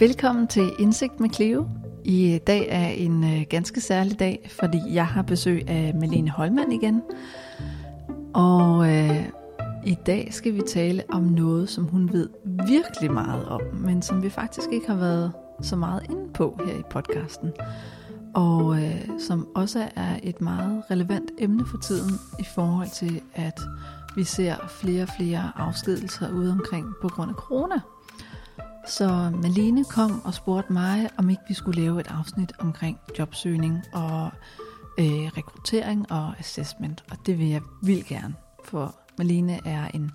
Velkommen til Indsigt med Cleo. I dag er en øh, ganske særlig dag, fordi jeg har besøg af Malene Holmann igen. Og øh, i dag skal vi tale om noget, som hun ved virkelig meget om, men som vi faktisk ikke har været så meget inde på her i podcasten. Og øh, som også er et meget relevant emne for tiden i forhold til, at vi ser flere og flere afskedelser ude omkring på grund af corona. Så Malene kom og spurgte mig, om ikke vi skulle lave et afsnit omkring jobsøgning og øh, rekruttering og assessment. Og det vil jeg vildt gerne, for Malene er en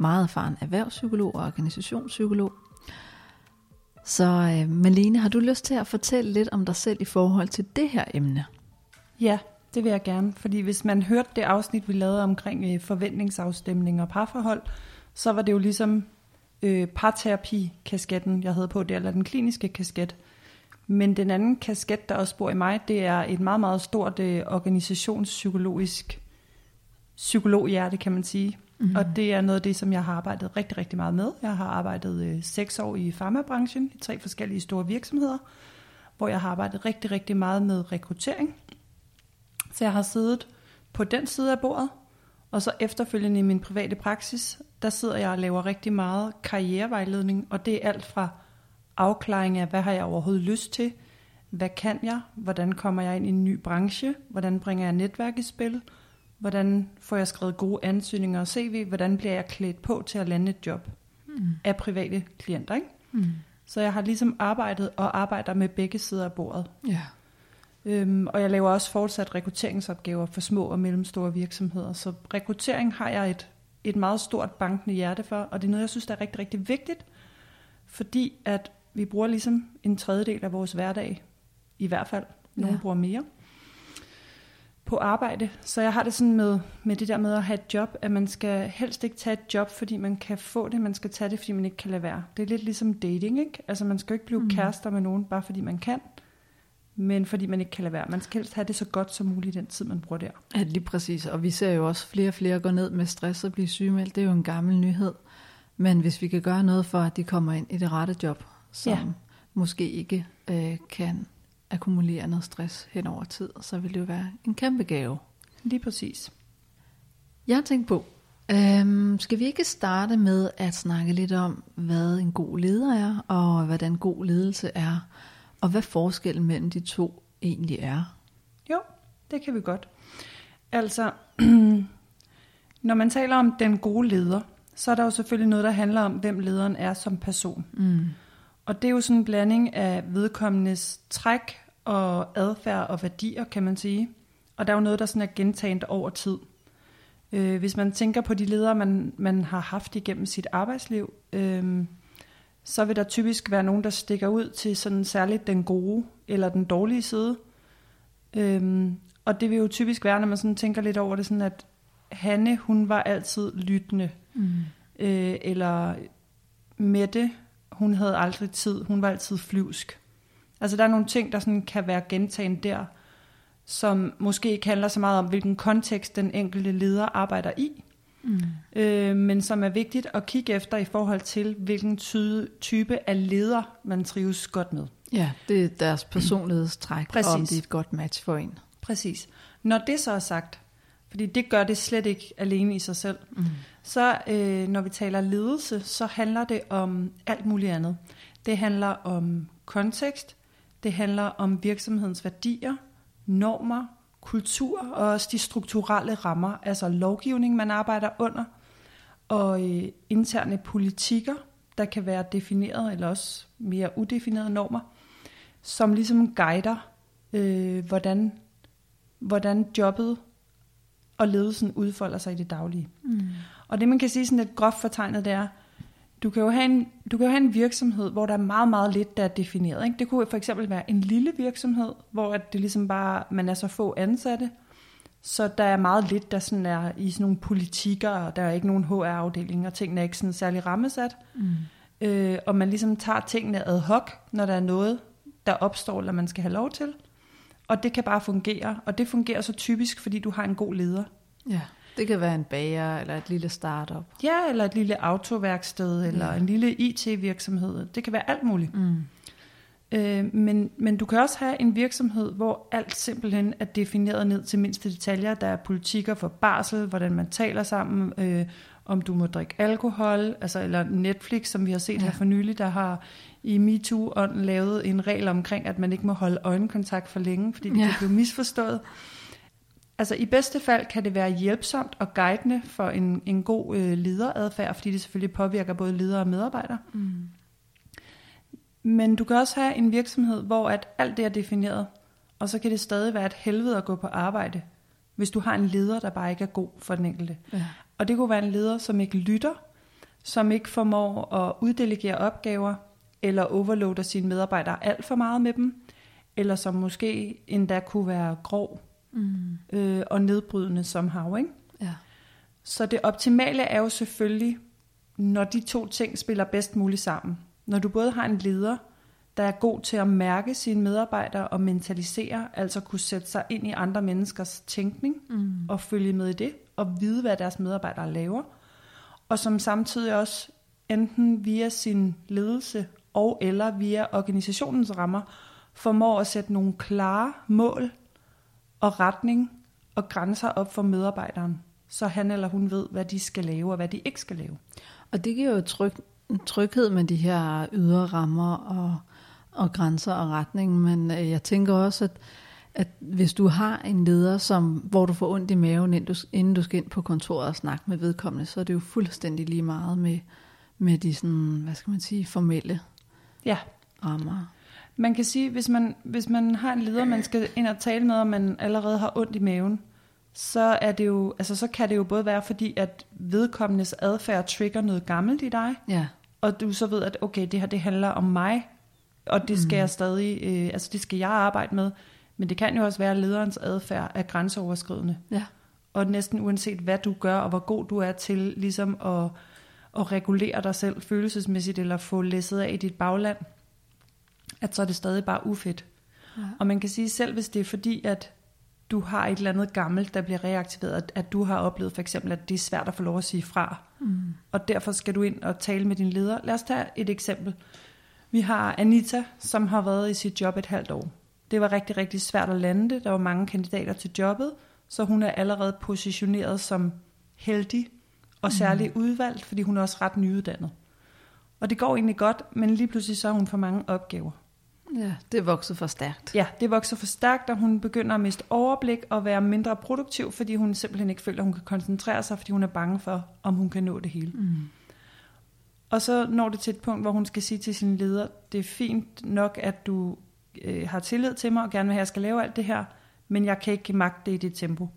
meget erfaren erhvervspsykolog og organisationspsykolog. Så øh, Malene, har du lyst til at fortælle lidt om dig selv i forhold til det her emne? Ja, det vil jeg gerne, fordi hvis man hørte det afsnit, vi lavede omkring øh, forventningsafstemning og parforhold, så var det jo ligesom øh, parterapi-kasketten, jeg havde på der, eller den kliniske kasket. Men den anden kasket, der også bor i mig, det er et meget, meget stort øh, organisationspsykologisk psykologhjerte, kan man sige. Mm-hmm. Og det er noget af det, som jeg har arbejdet rigtig, rigtig meget med. Jeg har arbejdet øh, seks år i farmabranchen, i tre forskellige store virksomheder, hvor jeg har arbejdet rigtig, rigtig meget med rekruttering. Så jeg har siddet på den side af bordet, og så efterfølgende i min private praksis, der sidder jeg og laver rigtig meget karrierevejledning, og det er alt fra afklaring af, hvad har jeg overhovedet lyst til, hvad kan jeg, hvordan kommer jeg ind i en ny branche, hvordan bringer jeg netværk i spil, hvordan får jeg skrevet gode ansøgninger og CV, hvordan bliver jeg klædt på til at lande et job mm. af private klienter. Ikke? Mm. Så jeg har ligesom arbejdet og arbejder med begge sider af bordet. Ja. Øhm, og jeg laver også fortsat rekrutteringsopgaver for små og mellemstore virksomheder. Så rekruttering har jeg et, et meget stort bankende hjerte for, og det er noget, jeg synes, der er rigtig, rigtig vigtigt, fordi at vi bruger ligesom en tredjedel af vores hverdag, i hvert fald, nogle ja. bruger mere, på arbejde. Så jeg har det sådan med, med det der med at have et job, at man skal helst ikke tage et job, fordi man kan få det, man skal tage det, fordi man ikke kan lade være. Det er lidt ligesom dating, ikke? Altså man skal jo ikke blive mm. kærester med nogen, bare fordi man kan men fordi man ikke kan lade være. Man skal helst have det så godt som muligt den tid, man bruger der. Ja, lige præcis. Og vi ser jo også flere og flere gå ned med stress og blive sygemeldt. Det er jo en gammel nyhed. Men hvis vi kan gøre noget for, at de kommer ind i det rette job, som ja. måske ikke øh, kan akkumulere noget stress hen over tid, så vil det jo være en kæmpe gave. Lige præcis. Jeg har tænkt på, øhm, skal vi ikke starte med at snakke lidt om, hvad en god leder er, og hvordan god ledelse er, og hvad forskellen mellem de to egentlig er? Jo, det kan vi godt. Altså, når man taler om den gode leder, så er der jo selvfølgelig noget, der handler om, hvem lederen er som person. Mm. Og det er jo sådan en blanding af vedkommendes træk og adfærd og værdier, kan man sige. Og der er jo noget, der sådan er gentaget over tid. Øh, hvis man tænker på de ledere, man, man har haft igennem sit arbejdsliv, øh, så vil der typisk være nogen, der stikker ud til sådan særligt den gode eller den dårlige side. Øhm, og det vil jo typisk være, når man sådan tænker lidt over det, sådan at Hanne, hun var altid lyttende. Mm. Øh, eller Mette, hun havde aldrig tid, hun var altid flyvsk. Altså der er nogle ting, der sådan kan være gentaget der, som måske ikke handler så meget om, hvilken kontekst den enkelte leder arbejder i, mm. øh, men som er vigtigt at kigge efter i forhold til, hvilken ty- type af leder man trives godt med. Ja, det er deres personlighedstræk, Præcis. og om det er et godt match for en. Præcis. Når det så er sagt, fordi det gør det slet ikke alene i sig selv, mm. så øh, når vi taler ledelse, så handler det om alt muligt andet. Det handler om kontekst, det handler om virksomhedens værdier, normer, kultur og også de strukturelle rammer, altså lovgivning, man arbejder under, og øh, interne politikker, der kan være defineret eller også mere udefinerede normer, som ligesom guider, øh, hvordan, hvordan jobbet og ledelsen udfolder sig i det daglige. Mm. Og det man kan sige sådan lidt groft fortegnet, det er, du kan jo have en, du kan jo have en virksomhed, hvor der er meget, meget lidt, der er defineret. Ikke? Det kunne for eksempel være en lille virksomhed, hvor det ligesom bare, man er så få ansatte, så der er meget lidt, der sådan er i sådan nogle politikker, og der er ikke nogen HR-afdeling, og tingene er ikke sådan særlig rammesat. Mm. Øh, og man ligesom tager tingene ad hoc, når der er noget, der opstår, eller man skal have lov til. Og det kan bare fungere, og det fungerer så typisk, fordi du har en god leder. Ja. Det kan være en bager eller et lille startup. Ja, eller et lille autoværksted, eller Ja. en lille IT-virksomhed. Det kan være alt muligt. Mm. Øh, men, men du kan også have en virksomhed, hvor alt simpelthen er defineret ned til mindste detaljer. Der er politikker for barsel, hvordan man taler sammen, øh, om du må drikke alkohol, altså, eller Netflix, som vi har set ja. Her for nylig, der har i MeToo-ånden lavet en regel omkring, at man ikke må holde øjenkontakt for længe, fordi det. Ja. kan blive misforstået. Altså i bedste fald kan det være hjælpsomt og guidende for en, en god øh, lederadfærd, fordi det selvfølgelig påvirker både ledere og medarbejdere. Mm. Men du kan også have en virksomhed, hvor at alt det er defineret, og så kan det stadig være et helvede at gå på arbejde, hvis du har en leder, der bare ikke er god for den enkelte. Ja. Og det kunne være en leder, som ikke lytter, som ikke formår at uddelegere opgaver, eller overloader sine medarbejdere alt for meget med dem, eller som måske endda kunne være grov Mm. øh, og nedbrydende som hav, ikke? Ja. Så det optimale er jo selvfølgelig, når de to ting spiller bedst muligt sammen. Når du både har en leder, der er god til at mærke sine medarbejdere og mentalisere, altså kunne sætte sig ind i andre menneskers tænkning Mm. og følge med i det, og vide, hvad deres medarbejdere laver, og som samtidig også enten via sin ledelse og eller via organisationens rammer, formår at sætte nogle klare mål og retning og grænser op for medarbejderen, så han eller hun ved, hvad de skal lave og hvad de ikke skal lave. Og det giver jo tryg, tryghed med de her ydre rammer og, og grænser og retning, men øh, jeg tænker også, at, at hvis du har en leder, som, hvor du får ondt i maven, inden du, inden du skal ind på kontoret og snakke med vedkommende, så er det jo fuldstændig lige meget med, med de sådan, hvad skal man sige, formelle Ja, rammer. Man kan sige, hvis man, hvis man har en leder, man skal ind og tale med, og man allerede har ondt i maven, så, er det jo, altså, så kan det jo både være fordi, at vedkommendes adfærd trigger noget gammelt i dig, Ja, og du så ved, at okay, det her det handler om mig, og det skal jeg stadig, øh, altså det skal jeg arbejde med, men det kan jo også være, at lederens adfærd er grænseoverskridende. ja, Og næsten uanset hvad du gør, og hvor god du er til ligesom at, at regulere dig selv følelsesmæssigt, eller få læsset af i dit bagland, at så er det stadig bare ufedt. Ja. Og man kan sige, selv hvis det er fordi, at du har et eller andet gammelt, der bliver reaktiveret, at, du har oplevet for eksempel, at det er svært at få lov at sige fra, mm. og derfor skal du ind og tale med din leder. Lad os tage et eksempel. Vi har Anita, som har været i sit job et halvt år. Det var rigtig, rigtig svært at lande det. Der var mange kandidater til jobbet, så hun er allerede positioneret som heldig og særligt udvalgt, fordi hun er også ret nyuddannet. Og det går egentlig godt, men lige pludselig så har hun for mange opgaver. Ja, det er vokset for stærkt. Ja, det vokser for stærkt, og hun begynder at miste overblik og være mindre produktiv, fordi hun simpelthen ikke føler, at hun kan koncentrere sig, fordi hun er bange for, om hun kan nå det hele. Mm. Og så når det til et punkt, hvor hun skal sige til sin leder, det er fint nok, at du øh, har tillid til mig og gerne vil have, at jeg skal lave alt det her, men jeg kan ikke magte det i det tempo.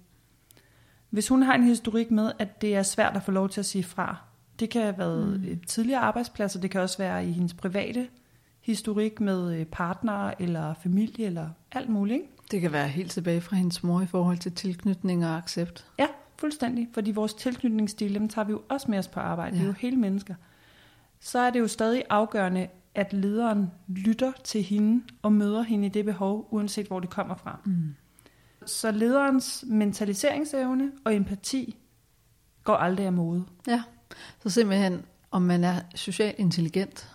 Hvis hun har en historik med, at det er svært at få lov til at sige fra, det kan have været mm. tidligere arbejdspladser, det kan også være i hendes private historik med øh, partnere eller familie eller alt muligt. Ikke? Det kan være helt tilbage fra hendes mor i forhold til tilknytning og accept. Ja, fuldstændig. Fordi vores tilknytningsstil, dem tager vi jo også med os på arbejde. Ja. Vi er jo hele mennesker. Så er det jo stadig afgørende, at lederen lytter til hende og møder hende i det behov, uanset hvor det kommer fra. Mm. Så lederens mentaliseringsevne og empati går aldrig af mode. Ja, så simpelthen, om man er socialt intelligent,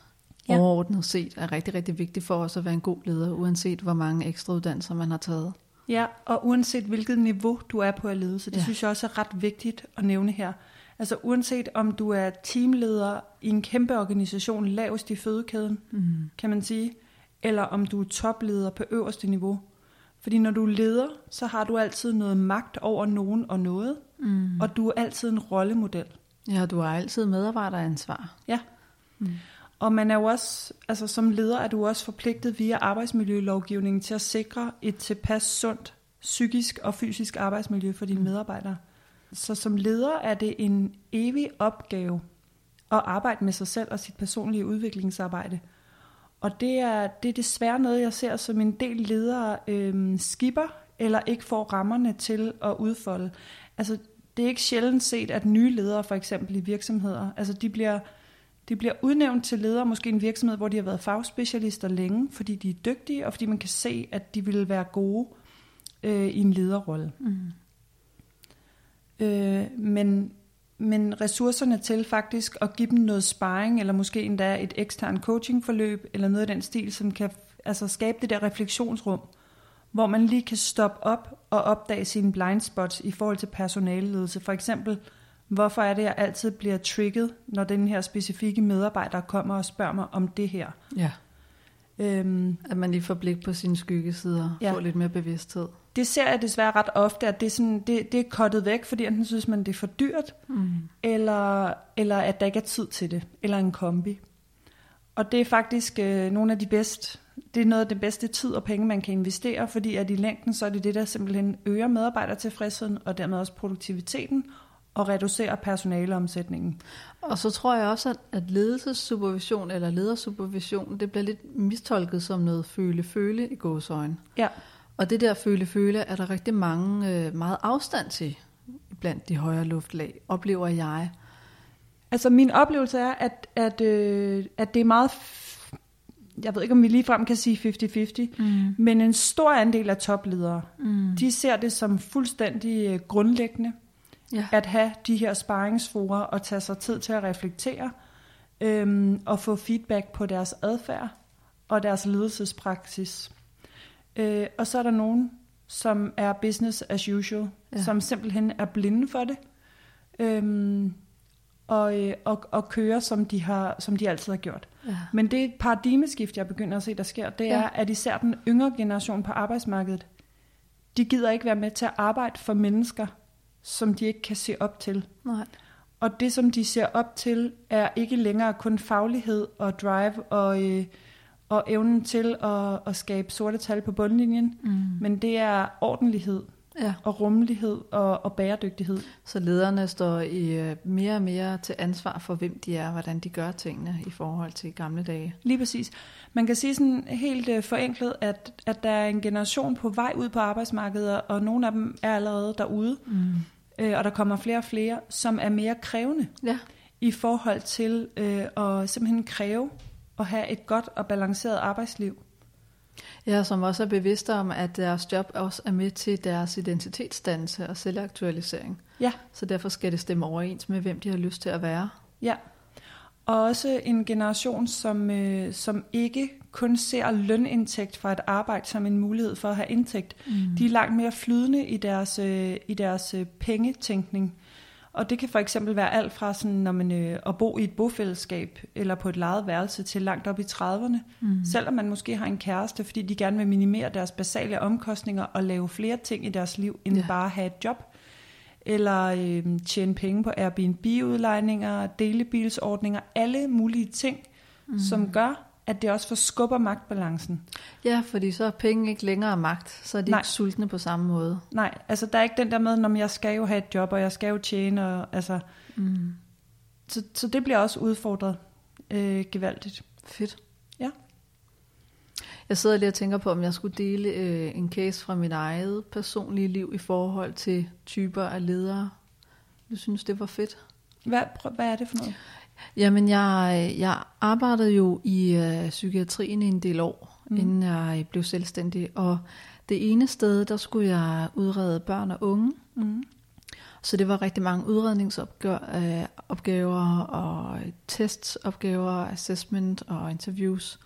Ja. overordnet set, er rigtig, rigtig vigtigt for os at være en god leder, uanset hvor mange ekstra uddannelser man har taget. Ja, og uanset hvilket niveau du er på at lede, så det ja. Synes jeg også er ret vigtigt at nævne her. Altså uanset om du er teamleder i en kæmpe organisation lavest i fødekæden, Mm. kan man sige, eller om du er topleder på øverste niveau. Fordi når du er leder, så har du altid noget magt over nogen og noget, Mm. og du er altid en rollemodel. Ja, du har altid medarbejderansvar. Ja. Mm. Og man er jo også, altså som leder er du også forpligtet via arbejdsmiljølovgivningen til at sikre et tilpas sundt psykisk og fysisk arbejdsmiljø for dine medarbejdere. Så som leder er det en evig opgave at arbejde med sig selv og sit personlige udviklingsarbejde. Og det er, det er desværre noget, jeg ser som en del ledere øh, skipper eller ikke får rammerne til at udfolde. Altså, det er ikke sjældent set, at nye ledere for eksempel i virksomheder, altså de bliver, de bliver udnævnt til ledere, måske en virksomhed, hvor de har været fagspecialister længe, fordi de er dygtige, og fordi man kan se, at de vil være gode øh, i en lederrolle. Mm. øh, men, men ressourcerne til faktisk at give dem noget sparring, eller måske endda et ekstern coachingforløb, eller noget af den stil, som kan altså, skabe det der refleksionsrum, hvor man lige kan stoppe op og opdage sine blind spots i forhold til personaleledelse. For eksempel, hvorfor er det, jeg altid bliver trigget, når den her specifikke medarbejder kommer og spørger mig om det her? Ja. Øhm, At man lige får blik på sine skyggesider Ja. får lidt mere bevidsthed. det ser jeg desværre ret ofte, at det er, sådan, det, det er kottet væk, fordi enten synes man, det er for dyrt, Mm. eller, eller at der ikke er tid til det, eller en kombi. Og det er faktisk øh, nogle af de bedste, det er noget af det bedste tid og penge, man kan investere, fordi at i længden, så er det det, der simpelthen øger medarbejdertilfredsheden, og dermed også produktiviteten, og reducerer personaleomsætningen. Og så tror jeg også, at, at ledelsessupervision eller ledersupervision, det bliver lidt mistolket som noget føle-føle i gåsøjne. Ja, Og det der føle-føle er der rigtig mange øh, meget afstand til blandt de højere luftlag, oplever jeg. altså min oplevelse er, at, at, øh, at det er meget, f- jeg ved ikke, om vi ligefrem kan sige 50-50, Mm. men en stor andel af topledere, Mm. de ser det som fuldstændig øh, grundlæggende, Ja. at have de her sparringsforer og tage sig tid til at reflektere øhm, og få feedback på deres adfærd og deres ledelsespraksis. Øh, og så er der nogen, som er business as usual, Ja. ja. som simpelthen er blinde for det øhm, og, øh, og, og kører, som de, har, som de altid har gjort. Ja. Men det et paradigmeskift, jeg begynder at se, der sker. Det Ja. er, at især den yngre generation på arbejdsmarkedet, de gider ikke være med til at arbejde for mennesker, som de ikke kan se op til. Nej. Og det, som de ser op til, er ikke længere kun faglighed og drive og, øh, og evnen til at, at skabe sorte tal på bundlinjen, Mm. men det er ordentlighed Ja. og rummelighed og, og bæredygtighed. Så lederne står i øh, mere og mere til ansvar for, hvem de er, hvordan de gør tingene i forhold til gamle dage. Lige præcis. Man kan sige sådan helt øh, forenklet, at, at der er en generation på vej ud på arbejdsmarkedet, og nogle af dem er allerede derude, Mm. Øh, og der kommer flere og flere, som er mere krævende Ja. i forhold til øh, at simpelthen kræve at have et godt og balanceret arbejdsliv. Ja, som også er bevidste om, at deres job også er med til deres identitetsdannelse og selvaktualisering. Ja. Så derfor skal det stemme overens med, hvem de har lyst til at være. Ja. Og også en generation, som, øh, som ikke kun ser lønindtægt fra et arbejde som en mulighed for at have indtægt. Mm. De er langt mere flydende i deres, øh, i deres øh, pengetænkning. Og det kan for eksempel være alt fra sådan, når man, øh, at bo i et bofællesskab eller på et lejet værelse til langt op i 30'erne. Mm. Selvom man måske har en kæreste, fordi de gerne vil minimere deres basale omkostninger og lave flere ting i deres liv, end ja. bare at have et job. Eller øh, tjene penge på Airbnb-udlejninger, delebilsordninger, alle mulige ting, mm. som gør, at det også forskubber magtbalancen. Ja, fordi så er penge ikke længere magt, så er de Nej. ikke sultne på samme måde. Nej, altså der er ikke den der med, når jeg skal jo have et job, og jeg skal jo tjene, og, altså, Mm. så, så det bliver også udfordret øh, gevaldigt. Fedt. Ja. Jeg sidder lige og tænker på, om jeg skulle dele øh, en case fra mit eget personlige liv i forhold til typer af ledere. Du synes, det var fedt? Hvad, prøv, hvad er det for noget? Jamen, jeg, jeg arbejdede jo i øh, psykiatrien i en del år, mm. Inden jeg blev selvstændig. Og det ene sted, der skulle jeg udrede børn og unge. Mm. Så det var rigtig mange udredningsopgaver øh, og testopgaver, assessment og interviews.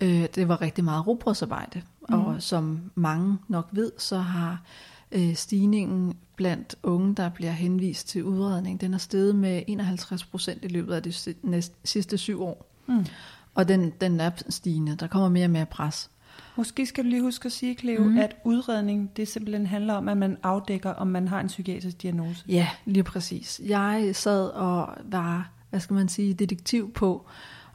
Øh, det var rigtig meget robotsarbejde, mm. Og som mange nok ved, så har øh, stigningen blandt unge, der bliver henvist til udredning, den er steget med 51 procent i løbet af de næste, sidste syv år. Mm. Og den, den er stigende. Der kommer mere og mere pres. Måske skal du lige huske at sige, Cleo, mm. at udredning, det simpelthen handler om, at man afdækker, om man har en psykiatrisk diagnose. Ja, lige præcis. Jeg sad og var, hvad skal man sige, detektiv på,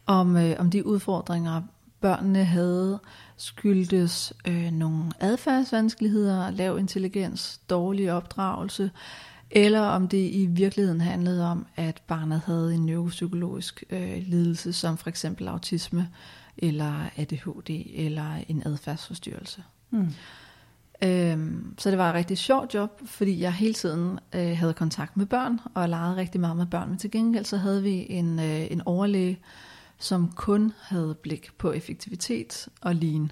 om, øh, om de udfordringer, børnene havde, skyldtes øh, nogle adfærdsvanskeligheder, lav intelligens, dårlig opdragelse, eller om det i virkeligheden handlede om, at barnet havde en neuropsykologisk øh, lidelse, som for eksempel autisme, eller ADHD, eller en adfærdsforstyrrelse. Mm. Øhm, så det var et rigtig sjovt job, fordi jeg hele tiden øh, havde kontakt med børn, og legede rigtig meget med børn. Men til gengæld så havde vi en, øh, en overlæge, som kun havde blik på effektivitet og lean.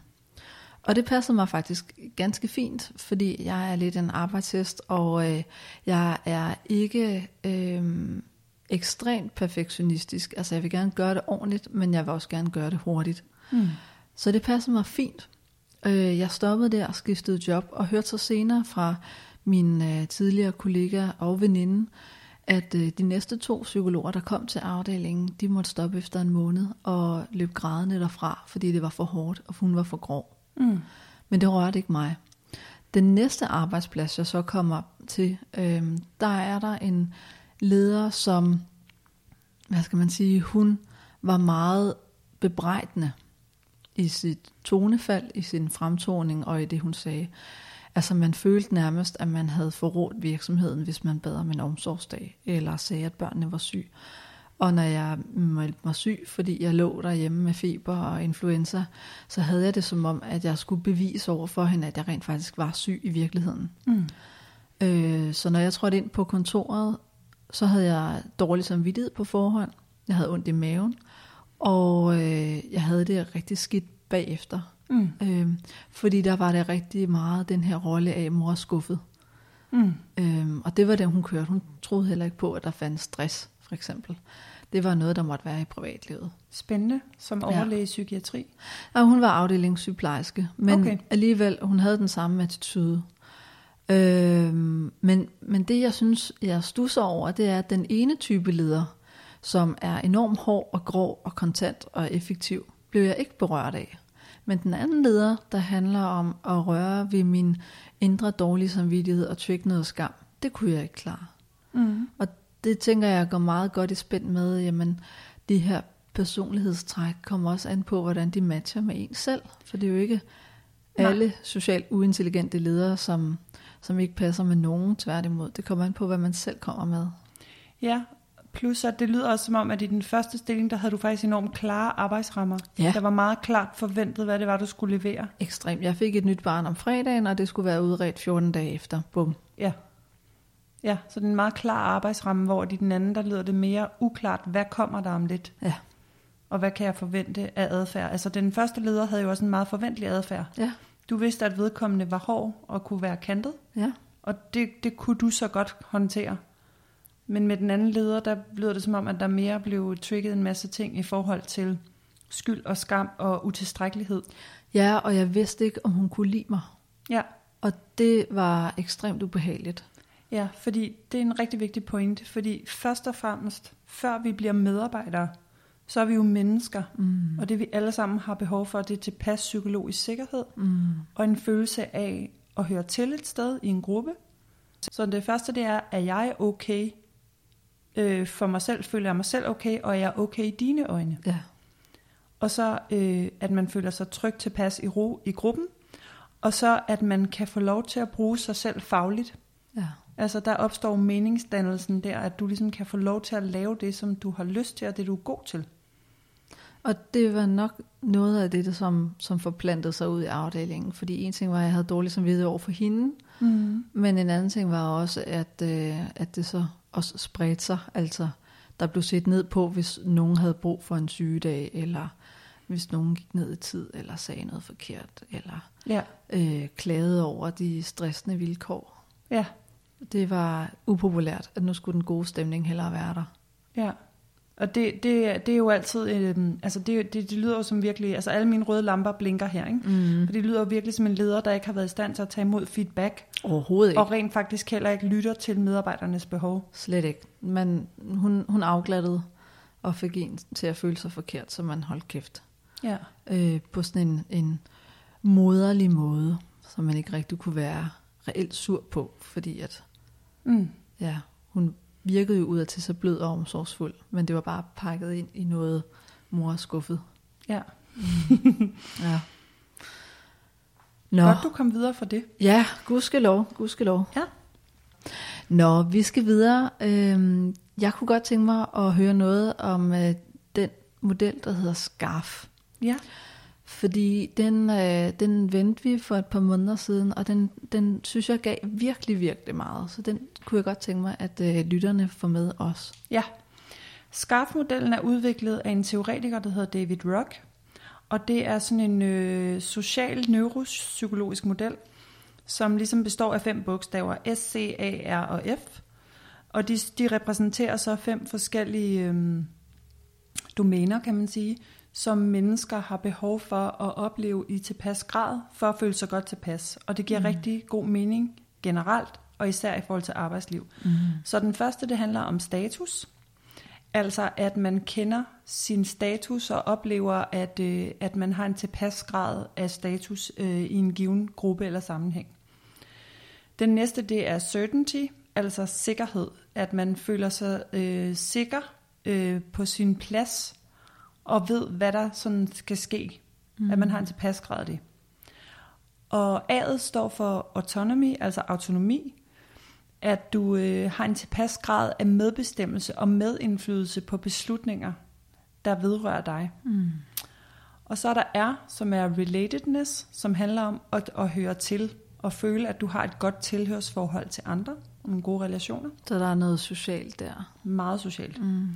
Og det passede mig faktisk ganske fint, fordi jeg er lidt en arbejdshest, og øh, jeg er ikke øh, ekstremt perfektionistisk. Altså jeg vil gerne gøre det ordentligt, men jeg vil også gerne gøre det hurtigt. Mm. Så det passede mig fint. Øh, jeg stoppede der og skiftede job, og hørte så senere fra min øh, tidligere kollega og veninde, at øh, de næste to psykologer, der kom til afdelingen, de måtte stoppe efter en måned og løbe grædende derfra, fordi det var for hårdt, og hun var for grov. Mm. Men det rørte ikke mig. Den næste arbejdsplads, jeg så kommer til, øh, der er der en leder, som, hvad skal man sige, hun var meget bebrejdende i sit tonefald, i sin fremtoning og i det, hun sagde. Altså man følte nærmest, at man havde forrådt virksomheden, hvis man bad om en omsorgsdag, eller sagde, at børnene var syge. Og når jeg meldte mig syg, fordi jeg lå derhjemme med feber og influenza, så havde jeg det som om, at jeg skulle bevise over for hende, at jeg rent faktisk var syg i virkeligheden. Mm. Øh, så når jeg trådte ind på kontoret, så havde jeg dårlig samvittighed på forhånd. Jeg havde ondt i maven, og øh, jeg havde det rigtig skidt bagefter. Mm. Øh, fordi der var det rigtig meget den her rolle af, at mor er skuffet. Mm. Øhm, og det var det, hun kørte. Hun troede heller ikke på, at der fandt stress, for eksempel. Det var noget, der måtte være i privatlivet. Spændende, som overlæge i psykiatri. Og hun var afdelingssygeplejerske, men Okay. okay. alligevel, hun havde den samme attitude. Øhm, men, men det, jeg synes, jeg stusser over, det er, at den ene type leder, som er enormt hård og grov og kontant og effektiv, blev jeg ikke berørt af. Men den anden leder, der handler om at røre ved min indre dårlige samvittighed og trigge noget skam, det kunne jeg ikke klare. Mm. Og det tænker jeg går meget godt i spænd med, jamen de her personlighedstræk kommer også an på, hvordan de matcher med en selv. For det er jo ikke Nej. alle socialt uintelligente ledere, som, som ikke passer med nogen, tværtimod. Det kommer an på, hvad man selv kommer med. Ja, plus at det lyder også som om, at i den første stilling, der havde du faktisk enormt klare arbejdsrammer. Ja. Der var meget klart forventet, hvad det var, du skulle levere. Ekstremt. Jeg fik et nyt barn om fredagen, og det skulle være udredt 14 dage efter. Bum. Ja. Ja, så det er en meget klar arbejdsramme, hvor i den anden, der lyder det mere uklart, hvad kommer der om lidt, Ja. og hvad kan jeg forvente af adfærd. Altså den første leder havde jo også en meget forventelig adfærd. Ja. Du vidste, at vedkommende var hård og kunne være kantet, Ja. og det, det kunne du så godt håndtere. Men med den anden leder, der lyder det som om, at der mere blev trigget en masse ting i forhold til skyld og skam og utilstrækkelighed. Ja, og jeg vidste ikke, om hun kunne lide mig. Ja, Og det var ekstremt ubehageligt. ja, fordi det er en rigtig vigtig pointe, fordi først og fremmest, før vi bliver medarbejdere, så er vi jo mennesker, Mm. og det vi alle sammen har behov for, det er tilpas psykologisk sikkerhed, Mm. og en følelse af at høre til et sted i en gruppe. Så det første, det er, er jeg okay øh, for mig selv? Føler jeg mig selv okay, og er jeg okay i dine øjne? Ja. Og så, øh, at man føler sig trygt tilpas i ro i gruppen, og så, at man kan få lov til at bruge sig selv fagligt. Ja. Altså, der opstår meningsdannelsen der, at du ligesom kan få lov til at lave det, som du har lyst til, og det du er god til. Og det var nok noget af det, der som, som forplantede sig ud i afdelingen. Fordi en ting var, at jeg havde dårlig samvittighed over for hende, Mm. men en anden ting var også, at, øh, at det så også spredte sig. Altså, der blev set ned på, hvis nogen havde brug for en sygedag, eller hvis nogen gik ned i tid, eller sagde noget forkert, eller Ja, øh, klagede over de stressende vilkår. ja, Det var upopulært, at nu skulle den gode stemning hellere være der. ja. Og det, det, det er jo altid, øh, altså det, det, det lyder jo som virkelig, altså alle mine røde lamper blinker her, ikke? Mm. For det lyder jo virkelig som en leder, der ikke har været i stand til at tage imod feedback, Overhovedet ikke. og rent faktisk heller ikke lytter til medarbejdernes behov. Slet ikke. Men hun, hun afglattede og fik en til at føle sig forkert, så man holdt kæft. Ja. Øh, på sådan en, en moderlig måde, som man ikke rigtig kunne være reelt sur på, fordi at, Mm. ja, hun virkede jo ud af til så blød og omsorgsfuld, men det var bare pakket ind i noget mor er skuffet. Ja. Ja. Nå, Godt, du kom videre fra det. ja, gudskelov, gudskelov. Ja. Nå, vi skal videre. Øhm, jeg kunne godt tænke mig at høre noget om øh, den model, der hedder SCARF. Ja. Fordi den, øh, den vendte vi for et par måneder siden, og den, den synes jeg gav virkelig, virkelig meget. Så den kunne jeg godt tænke mig, at øh, lytterne får med os. Ja. SCARF-modellen er udviklet af en teoretiker, der hedder David Rock. og det er sådan en øh, social neuropsykologisk model, som ligesom består af fem bogstaver, S, C, A, R og F. Og de, de repræsenterer så fem forskellige øh, domæner, kan man sige, som mennesker har behov for at opleve i tilpas grad, for at føle sig godt tilpas. Og det giver mm. rigtig god mening generelt, og især i forhold til arbejdsliv. Mm. Så den første, det handler om status. Altså at man kender sin status og oplever, at, øh, at man har en tilpas grad af status øh, i en given gruppe eller sammenhæng. Den næste, det er certainty, altså sikkerhed. At man føler sig øh, sikker øh, på sin plads og ved, hvad der sådan skal ske. Mm. At man har en tilpas grad af det. Og A'et står for autonomy, altså autonomi. At du øh, har en tilpas grad af medbestemmelse og medindflydelse på beslutninger, der vedrører dig. Mm. Og så er der R, som er relatedness, som handler om at, at høre til og føle, at du har et godt tilhørsforhold til andre, og nogle gode relationer. Så der er noget socialt der. Meget socialt. Mm.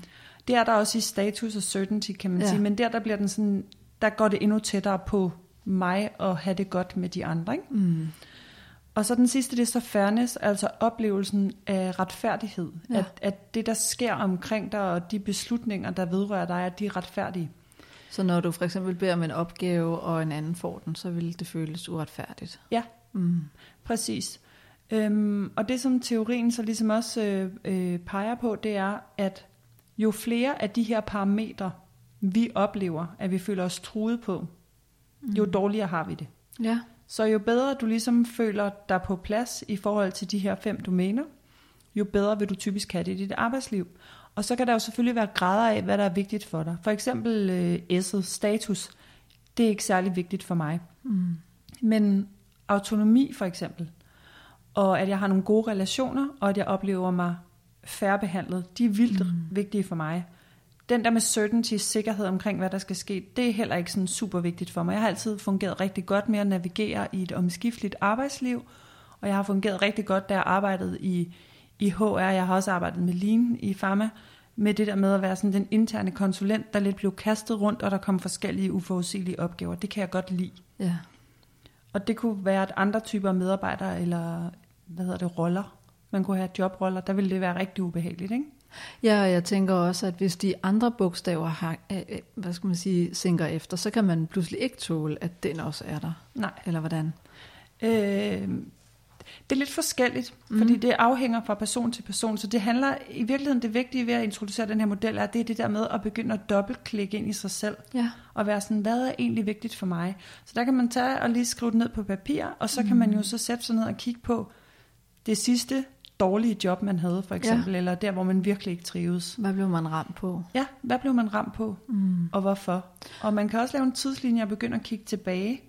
Det er der også i status og certainty, kan man ja. sige, men der, der bliver den sådan, der går det endnu tættere på mig og have det godt med de andre. Ikke? Mm. Og så den sidste, det er så fairness, altså oplevelsen af retfærdighed. Ja. At, at det, der sker omkring dig, og de beslutninger, der vedrører dig, at de er retfærdige. Så når du for eksempel beder om en opgave, og en anden får den, så vil det føles uretfærdigt? Ja, mm. præcis. Øhm, og det, som teorien så ligesom også øh, øh, peger på, det er, at jo flere af de her parametre, vi oplever, at vi føler os truet på, jo mm. dårligere har vi det. Ja. Så jo bedre du ligesom føler dig på plads i forhold til de her fem domæner, jo bedre vil du typisk have det i dit arbejdsliv. Og så kan der jo selvfølgelig være grader af, hvad der er vigtigt for dig. For eksempel øh, S'et, status, det er ikke særlig vigtigt for mig. Mm. Men autonomi for eksempel, og at jeg har nogle gode relationer, og at jeg oplever mig færrebehandlet, de er vildt mm. vigtige for mig den der med certainty, sikkerhed omkring, hvad der skal ske, det er heller ikke sådan super vigtigt for mig. Jeg har altid fungeret rigtig godt med at navigere i et omskifteligt arbejdsliv, og jeg har fungeret rigtig godt, da jeg arbejdede i, i HR. Jeg har også arbejdet med Lean i Pharma, med det der med at være sådan den interne konsulent, der lidt blev kastet rundt, og der kom forskellige uforudsigelige opgaver. Det kan jeg godt lide. Ja. Og det kunne være at andre typer medarbejdere, eller hvad hedder det, roller. Man kunne have jobroller, der ville det være rigtig ubehageligt, ikke? Ja, og jeg tænker også, at hvis de andre bogstaver har, øh, øh, hvad skal man sige, sænker efter, så kan man pludselig ikke tåle, at den også er der. Nej. Eller hvordan? Øh, det er lidt forskelligt, mm. fordi det afhænger fra person til person, så det handler i virkeligheden, det vigtige ved at introducere den her model, er, det er det der med at begynde at dobbeltklikke ind i sig selv, ja. og være sådan, hvad er egentlig vigtigt for mig? Så der kan man tage og lige skrive det ned på papir, og så mm. kan man jo så sætte sig ned og kigge på det sidste dårlige job, man havde, for eksempel, ja. eller der, hvor man virkelig ikke trives. Hvad blev man ramt på? Ja, hvad blev man ramt på, mm. og hvorfor? Og man kan også lave en tidslinje og begynde at kigge tilbage,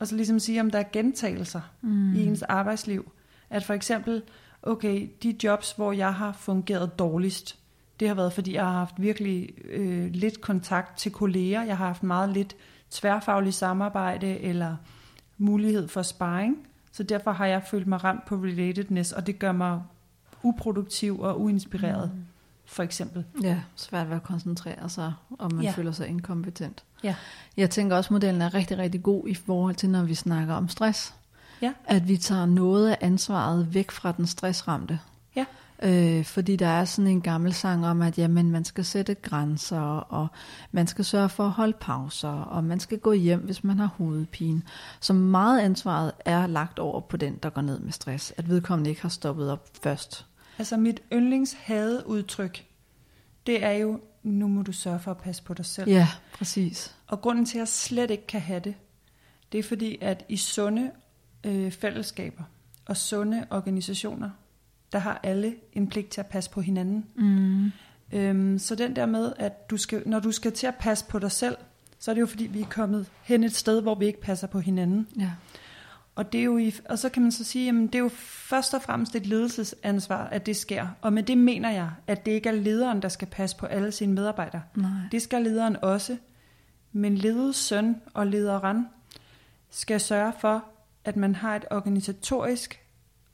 og så ligesom sige, om der er gentagelser mm. i ens arbejdsliv. At for eksempel, okay, de jobs, hvor jeg har fungeret dårligst, det har været, fordi jeg har haft virkelig øh, lidt kontakt til kolleger, jeg har haft meget lidt tværfagligt samarbejde, eller mulighed for sparring. Så derfor har jeg følt mig ramt på relatedness, og det gør mig uproduktiv og uinspireret, mm. for eksempel. Ja, svært ved at koncentrere sig, og man ja. føler sig inkompetent. Ja. Jeg tænker også, at modellen er rigtig, rigtig god i forhold til, når vi snakker om stress. Ja. At vi tager noget af ansvaret væk fra den stressramte. Ja. Øh, fordi der er sådan en gammel sang om, at jamen, man skal sætte grænser, og man skal sørge for at holde pauser, og man skal gå hjem, hvis man har hovedpine. Så meget ansvaret er lagt over på den, der går ned med stress, at vedkommende ikke har stoppet op først. Altså mit yndlingshadeudtryk, det er jo, nu må du sørge for at passe på dig selv. Ja, præcis. Og grunden til, at jeg slet ikke kan have det, det er fordi, at i sunde øh, fællesskaber og sunde organisationer, der har alle en pligt til at passe på hinanden. Mm. Øhm, så den der med, at du skal, når du skal til at passe på dig selv, så er det jo fordi, vi er kommet hen et sted, hvor vi ikke passer på hinanden. Ja. Og, det er jo i, og så kan man så sige, at det er jo først og fremmest et ledelsesansvar, at det sker. Og med det mener jeg, at det ikke er lederen, der skal passe på alle sine medarbejdere. Nej. Det skal lederen også. Men ledets søn og lederen skal sørge for, at man har et organisatorisk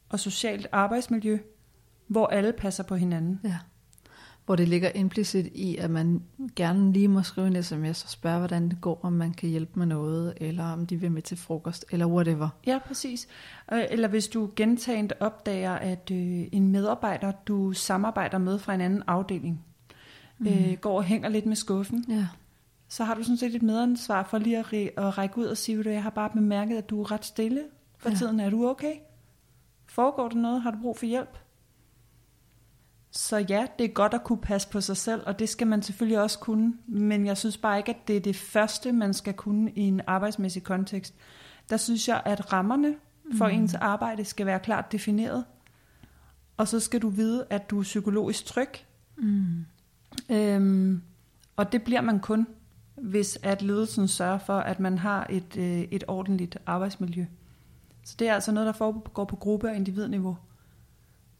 og socialt arbejdsmiljø, hvor alle passer på hinanden. Ja. hvor det ligger implicit i, at man gerne lige må skrive en sms og spørge, hvordan det går, om man kan hjælpe med noget, eller om de vil med til frokost, eller whatever. Ja, præcis. Eller hvis du gentaget opdager, at øh, en medarbejder, du samarbejder med fra en anden afdeling, mm. øh, går og hænger lidt med skuffen, Ja, så har du sådan set et medansvar for lige at, at række ud og sige, at jeg har bare bemærket, at du er ret stille for ja. tiden. Er du okay? Foregår der noget? Har du brug for hjælp? Så ja, det er godt at kunne passe på sig selv, og det skal man selvfølgelig også kunne. Men jeg synes bare ikke, at det er det første, man skal kunne i en arbejdsmæssig kontekst. Der synes jeg, at rammerne for mm. ens arbejde skal være klart defineret. Og så skal du vide, at du er psykologisk tryg. mm. Øhm, og det bliver man kun, hvis at ledelsen sørger for, at man har et, øh, et ordentligt arbejdsmiljø. Så det er altså noget, der foregår på gruppe- og individniveau.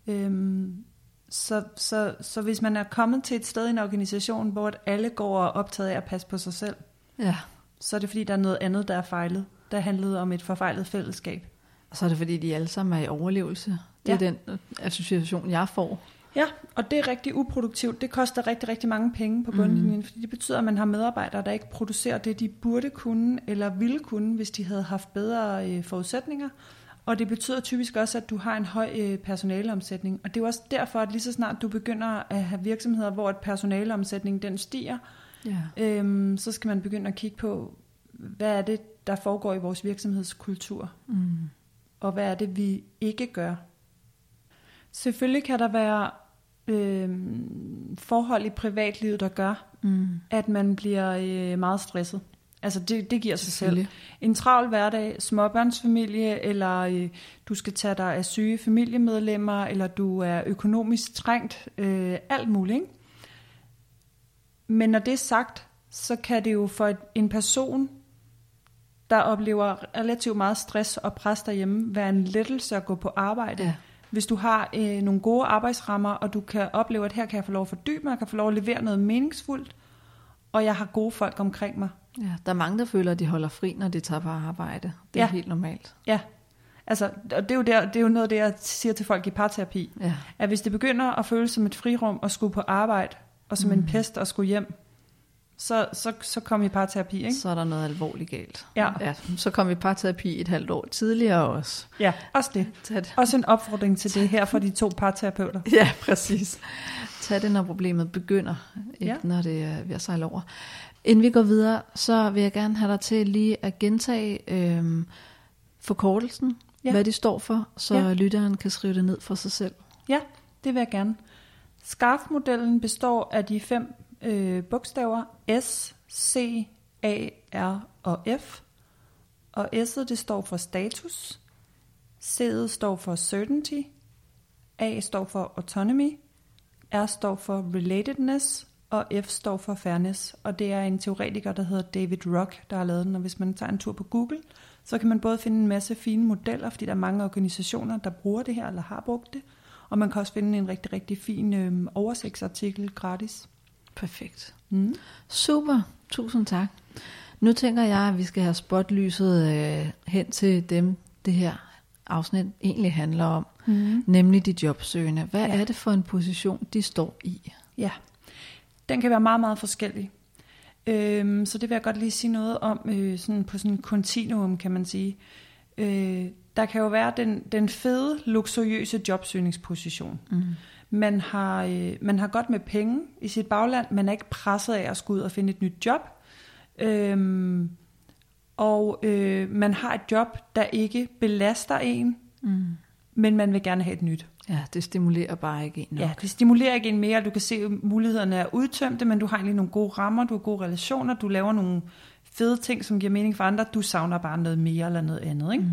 Øhm, så, så, så hvis man er kommet til et sted i en organisation, hvor alle går og er optaget af at passe på sig selv, ja. så er det fordi, der er noget andet, der er fejlet. Der handlede om et forfejlet fællesskab. Og så er det fordi, de alle sammen er i overlevelse. Det er Ja. den øh, association, jeg får. Ja, og det er rigtig uproduktivt. Det koster rigtig, rigtig mange penge på bundlinjen, mm. fordi det betyder, at man har medarbejdere, der ikke producerer det, de burde kunne eller ville kunne, hvis de havde haft bedre øh, forudsætninger. Og det betyder typisk også, at du har en høj øh, personaleomsætning. Og det er jo også derfor, at lige så snart du begynder at have virksomheder, hvor et personaleomsætning den stiger, Ja. øhm, så skal man begynde at kigge på, hvad er det, der foregår i vores virksomhedskultur, Mm. og hvad er det, vi ikke gør. Selvfølgelig kan der være øh, forhold i privatlivet, der gør, Mm. at man bliver øh, meget stresset. Altså det, det giver sig selv. En travl hverdag, småbørnsfamilie, eller øh, du skal tage dig af syge familiemedlemmer, eller du er økonomisk trængt, øh, alt muligt. Ikke? Men når det er sagt, så kan det jo for en person, der oplever relativt meget stress og pres derhjemme, være en lettelse at gå på arbejde. Ja. Hvis du har øh, nogle gode arbejdsrammer, og du kan opleve, at her kan jeg få lov at fordybe mig, jeg kan få lov at levere noget meningsfuldt, og jeg har gode folk omkring mig. ja. Der er mange, der føler, at de holder fri, når de tager på arbejde. Det er Ja. helt normalt. Ja, altså, og det er, jo der, det er jo noget af det, jeg siger til folk i parterapi, Ja. at hvis det begynder at føles som et frirum at skulle på arbejde, og som mm. en pest at skulle hjem, så, så, så kom i parterapi, ikke? Så er der noget alvorligt galt. Ja. ja. Så kom vi i parterapi et halvt år tidligere også. Ja, også det. Det. Også en opfordring til det her for de to parterapeuter. Ja, præcis. Tag det, når problemet begynder, ikke Ja. når det er ved at sejle over. Inden vi går videre, så vil jeg gerne have dig til lige at gentage øhm, forkortelsen, Ja. hvad de står for, så ja. lytteren kan skrive det ned for sig selv. Ja, det vil jeg gerne. SCARF-modellen består af de fem øh, bogstaver S, C, A, R og F. Og S'et det står for status, C'et står for certainty, A står for autonomy, R står for relatedness, og F står for fairness. Og det er en teoretiker, der hedder David Rock, der har lavet den. Og hvis man tager en tur på Google, så kan man både finde en masse fine modeller, fordi der er mange organisationer, der bruger det her, eller har brugt det. Og man kan også finde en rigtig, rigtig fin øh, oversigtsartikel gratis. Perfekt. Mm. Super, tusind tak. Nu tænker jeg, at vi skal have spotlyset øh, hen til dem, det her afsnit egentlig handler om, Mm. nemlig de jobsøgende. Hvad Ja. er det for en position, de står i? Ja, den kan være meget, meget forskellig. Øhm, så det vil jeg godt lige sige noget om øh, sådan på sådan en kontinuum, kan man sige. Øh, der kan jo være den, den fede, luksuriøse jobsøgningsposition. Mm. Man har, øh, man har godt med penge i sit bagland, man er ikke presset af at skulle ud og finde et nyt job. Øhm, og øh, man har et job, der ikke belaster en, Mm. men man vil gerne have et nyt. Ja, det stimulerer bare ikke en nok. Ja, det stimulerer ikke en mere. Du kan se, at mulighederne er udtømte, men du har egentlig nogle gode rammer, du har gode relationer, du laver nogle fede ting, som giver mening for andre. Du savner bare noget mere eller noget andet. Ikke? Mm.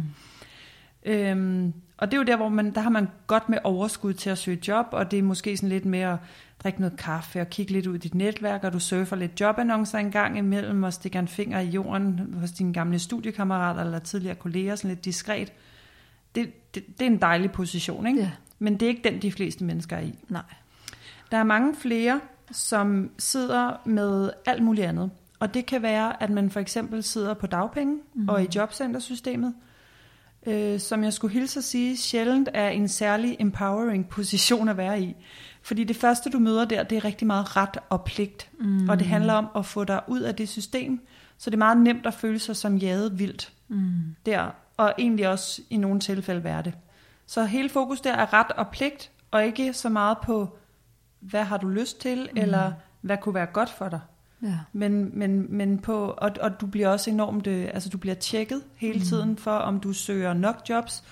Øhm, og det er jo der, hvor man, der har man godt med overskud til at søge job, og det er måske sådan lidt mere at drikke noget kaffe og kigge lidt ud i dit netværk, og du surfer lidt jobannoncer en gang imellem, og stikker en finger i jorden hos dine gamle studiekammerater eller tidligere kolleger, sådan lidt diskret. Det, det, det er en dejlig position, ikke? Ja, men det er ikke den, de fleste mennesker er i. nej. Der er mange flere, som sidder med alt muligt andet. Og det kan være, at man for eksempel sidder på dagpenge mm. og i jobcentersystemet. Øh, som jeg skulle hilse at sige, sjældent er en særlig empowering position at være i. Fordi det første, du møder der, det er rigtig meget ret og pligt. Mm. Og det handler om at få dig ud af det system, så det er meget nemt at føle sig som jaget vildt mm. der, og egentlig også i nogle tilfælde være det. Så hele fokus der er ret og pligt, og ikke så meget på, hvad har du lyst til, mm. eller hvad kunne være godt for dig. Ja. Men, men, men på, og, og du bliver også enormt, øh, altså du bliver tjekket hele mm. tiden for, om du søger nok jobs,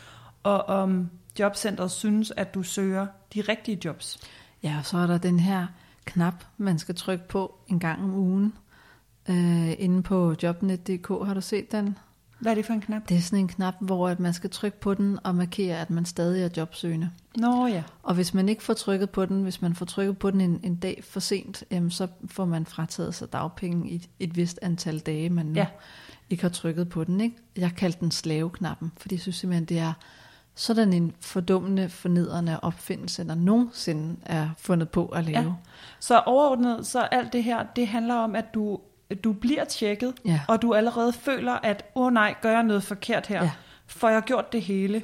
og om jobcentret synes, at du søger de rigtige jobs. Ja, og så er der den her knap, man skal trykke på en gang om ugen. Øh, inde på jobnet.dk, har du set den? Hvad er det for en knap? Det er sådan en knap, hvor at man skal trykke på den og markere, at man stadig er jobsøgende. Nå ja. Og hvis man ikke får trykket på den, hvis man får trykket på den en, en dag for sent, jamen, så får man frataget sig dagpenge i et, et vist antal dage, man nu ja. ikke har trykket på den. Ikke? Jeg kaldte den slaveknappen, fordi jeg synes simpelthen, det er sådan en fordummende, fornedrende opfindelse, der nogensinde er fundet på at lave. Ja. Så overordnet, så alt det her, det handler om, at du du bliver tjekket, ja. og du allerede føler, at åh oh, nej, gør jeg noget forkert her, ja. for jeg har gjort det hele.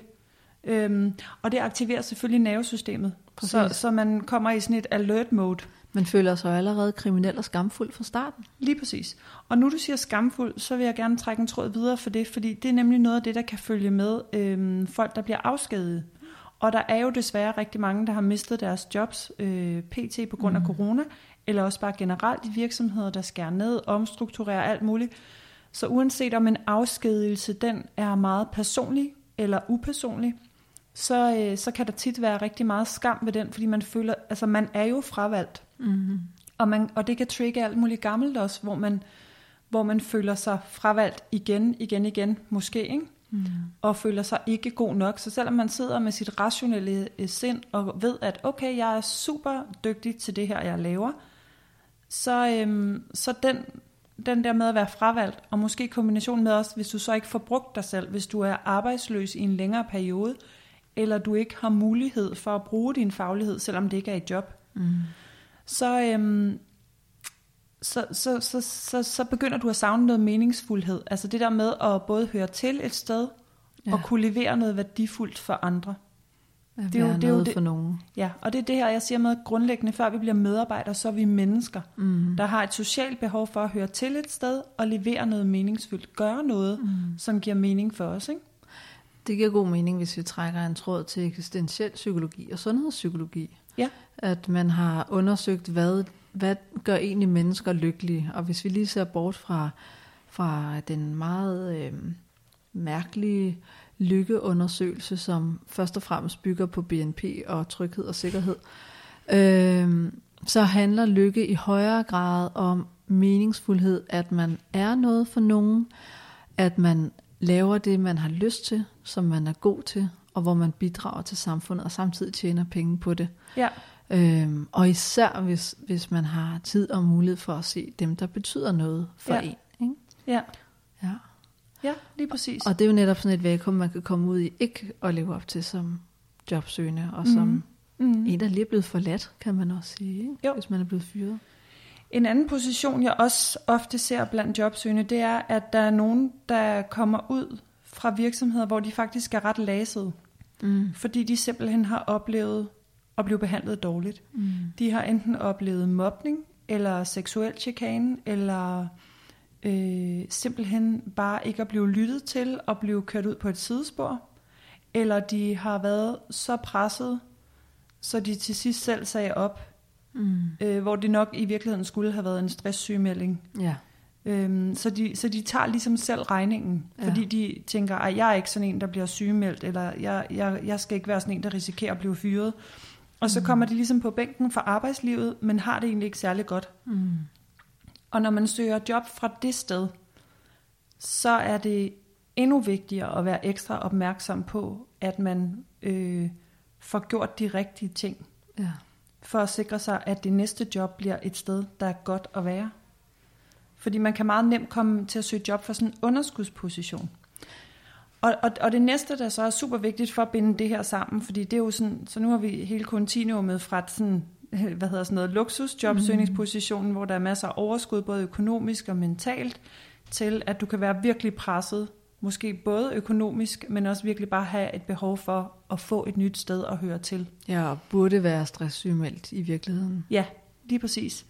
Øhm, og det aktiverer selvfølgelig nervesystemet, så, så man kommer i sådan et alert mode. Man føler sig allerede kriminel og skamfuld fra starten. Lige præcis. Og nu du siger skamfuld, så vil jeg gerne trække en tråd videre for det, fordi det er nemlig noget af det, der kan følge med øhm, folk, der bliver afskediget. Og der er jo desværre rigtig mange, der har mistet deres jobs øh, pt. på grund af mm. corona, eller også bare generelt i virksomheder, der skærer ned, omstrukturerer alt muligt. Så uanset om en afskedelse, den er meget personlig eller upersonlig, så, øh, så kan der tit være rigtig meget skam ved den, fordi man føler, altså man er jo fravalgt. Mm-hmm. Og, man, og det kan trigge alt muligt gammelt også, hvor man, hvor man føler sig fravalgt igen, igen, igen, måske, ikke? Mm. og føler sig ikke god nok. Så selvom man sidder med sit rationelle øh, sind og ved, at okay, jeg er super dygtig til det her, jeg laver, så, øhm, så den, den der med at være fravalgt, og måske i kombination med også, hvis du så ikke får brugt dig selv, hvis du er arbejdsløs i en længere periode, eller du ikke har mulighed for at bruge din faglighed, selvom det ikke er et job, mm. så, øhm, så, så, så, så, så begynder du at savne noget meningsfuldhed. Altså det der med at både høre til et sted, ja. og kunne levere noget værdifuldt for andre. At det er jo, det er jo det, for nogen. Ja, og det er det her, jeg siger med grundlæggende, før vi bliver medarbejdere, så er vi mennesker, mm. der har et socialt behov for at høre til et sted og levere noget meningsfyldt. Gøre noget, mm. som giver mening for os. Ikke? Det giver god mening, hvis vi trækker en tråd til eksistentiel psykologi og sundhedspsykologi. Ja. At man har undersøgt, hvad, hvad gør egentlig mennesker lykkelige. Og hvis vi lige ser bort fra, fra den meget øh, mærkelige lykkeundersøgelse, som først og fremmest bygger på BNP og tryghed og sikkerhed, øh, så handler lykke i højere grad om meningsfuldhed, at man er noget for nogen, at man laver det, man har lyst til, som man er god til, og hvor man bidrager til samfundet, og samtidig tjener penge på det. Ja. Øhm, og især hvis, hvis man har tid og mulighed for at se dem, der betyder noget for ja. en. Ikke? Ja. Ja. Lige præcis. Og det er jo netop sådan et vakuum, man kan komme ud i, ikke at leve op til som jobsøgende, og som mm. Mm. en, der lige er blevet forladt, kan man også sige, ikke? Jo. hvis man er blevet fyret. En anden position, jeg også ofte ser blandt jobsøgende, det er, at der er nogen, der kommer ud fra virksomheder, hvor de faktisk er ret lasede. Mm. Fordi de simpelthen har oplevet at blive behandlet dårligt. Mm. De har enten oplevet mobning, eller seksuel chikane, eller øh, simpelthen bare ikke at blive lyttet til og blive kørt ud på et sidespor, eller de har været så presset, så de til sidst selv sagde op, mm. øh, hvor det nok i virkeligheden skulle have været en stresssygemelding. Ja. Øhm, så, de, så de tager ligesom selv regningen, ja. fordi de tænker, at jeg er ikke sådan en, der bliver sygemeldt, eller jeg, jeg, jeg skal ikke være sådan en, der risikerer at blive fyret. Og så mm. kommer de ligesom på bænken for arbejdslivet, men har det egentlig ikke særlig godt. Mm. Og når man søger job fra det sted, så er det endnu vigtigere at være ekstra opmærksom på, at man øh, får gjort de rigtige ting. Ja. For at sikre sig, at det næste job bliver et sted, der er godt at være. Fordi man kan meget nemt komme til at søge job for sådan en underskudsposition. Og, og, og det næste, der så er super vigtigt for at binde det her sammen, fordi det er jo sådan, så nu har vi hele kontinuumet fra sådan hvad hedder sådan noget, luksusjobsøgningspositionen, mm. hvor der er masser af overskud, både økonomisk og mentalt, til at du kan være virkelig presset Måske både økonomisk, men også virkelig bare have et behov for at få et nyt sted at høre til. Ja, og burde være stresssygemeldt i virkeligheden. Ja, lige præcis.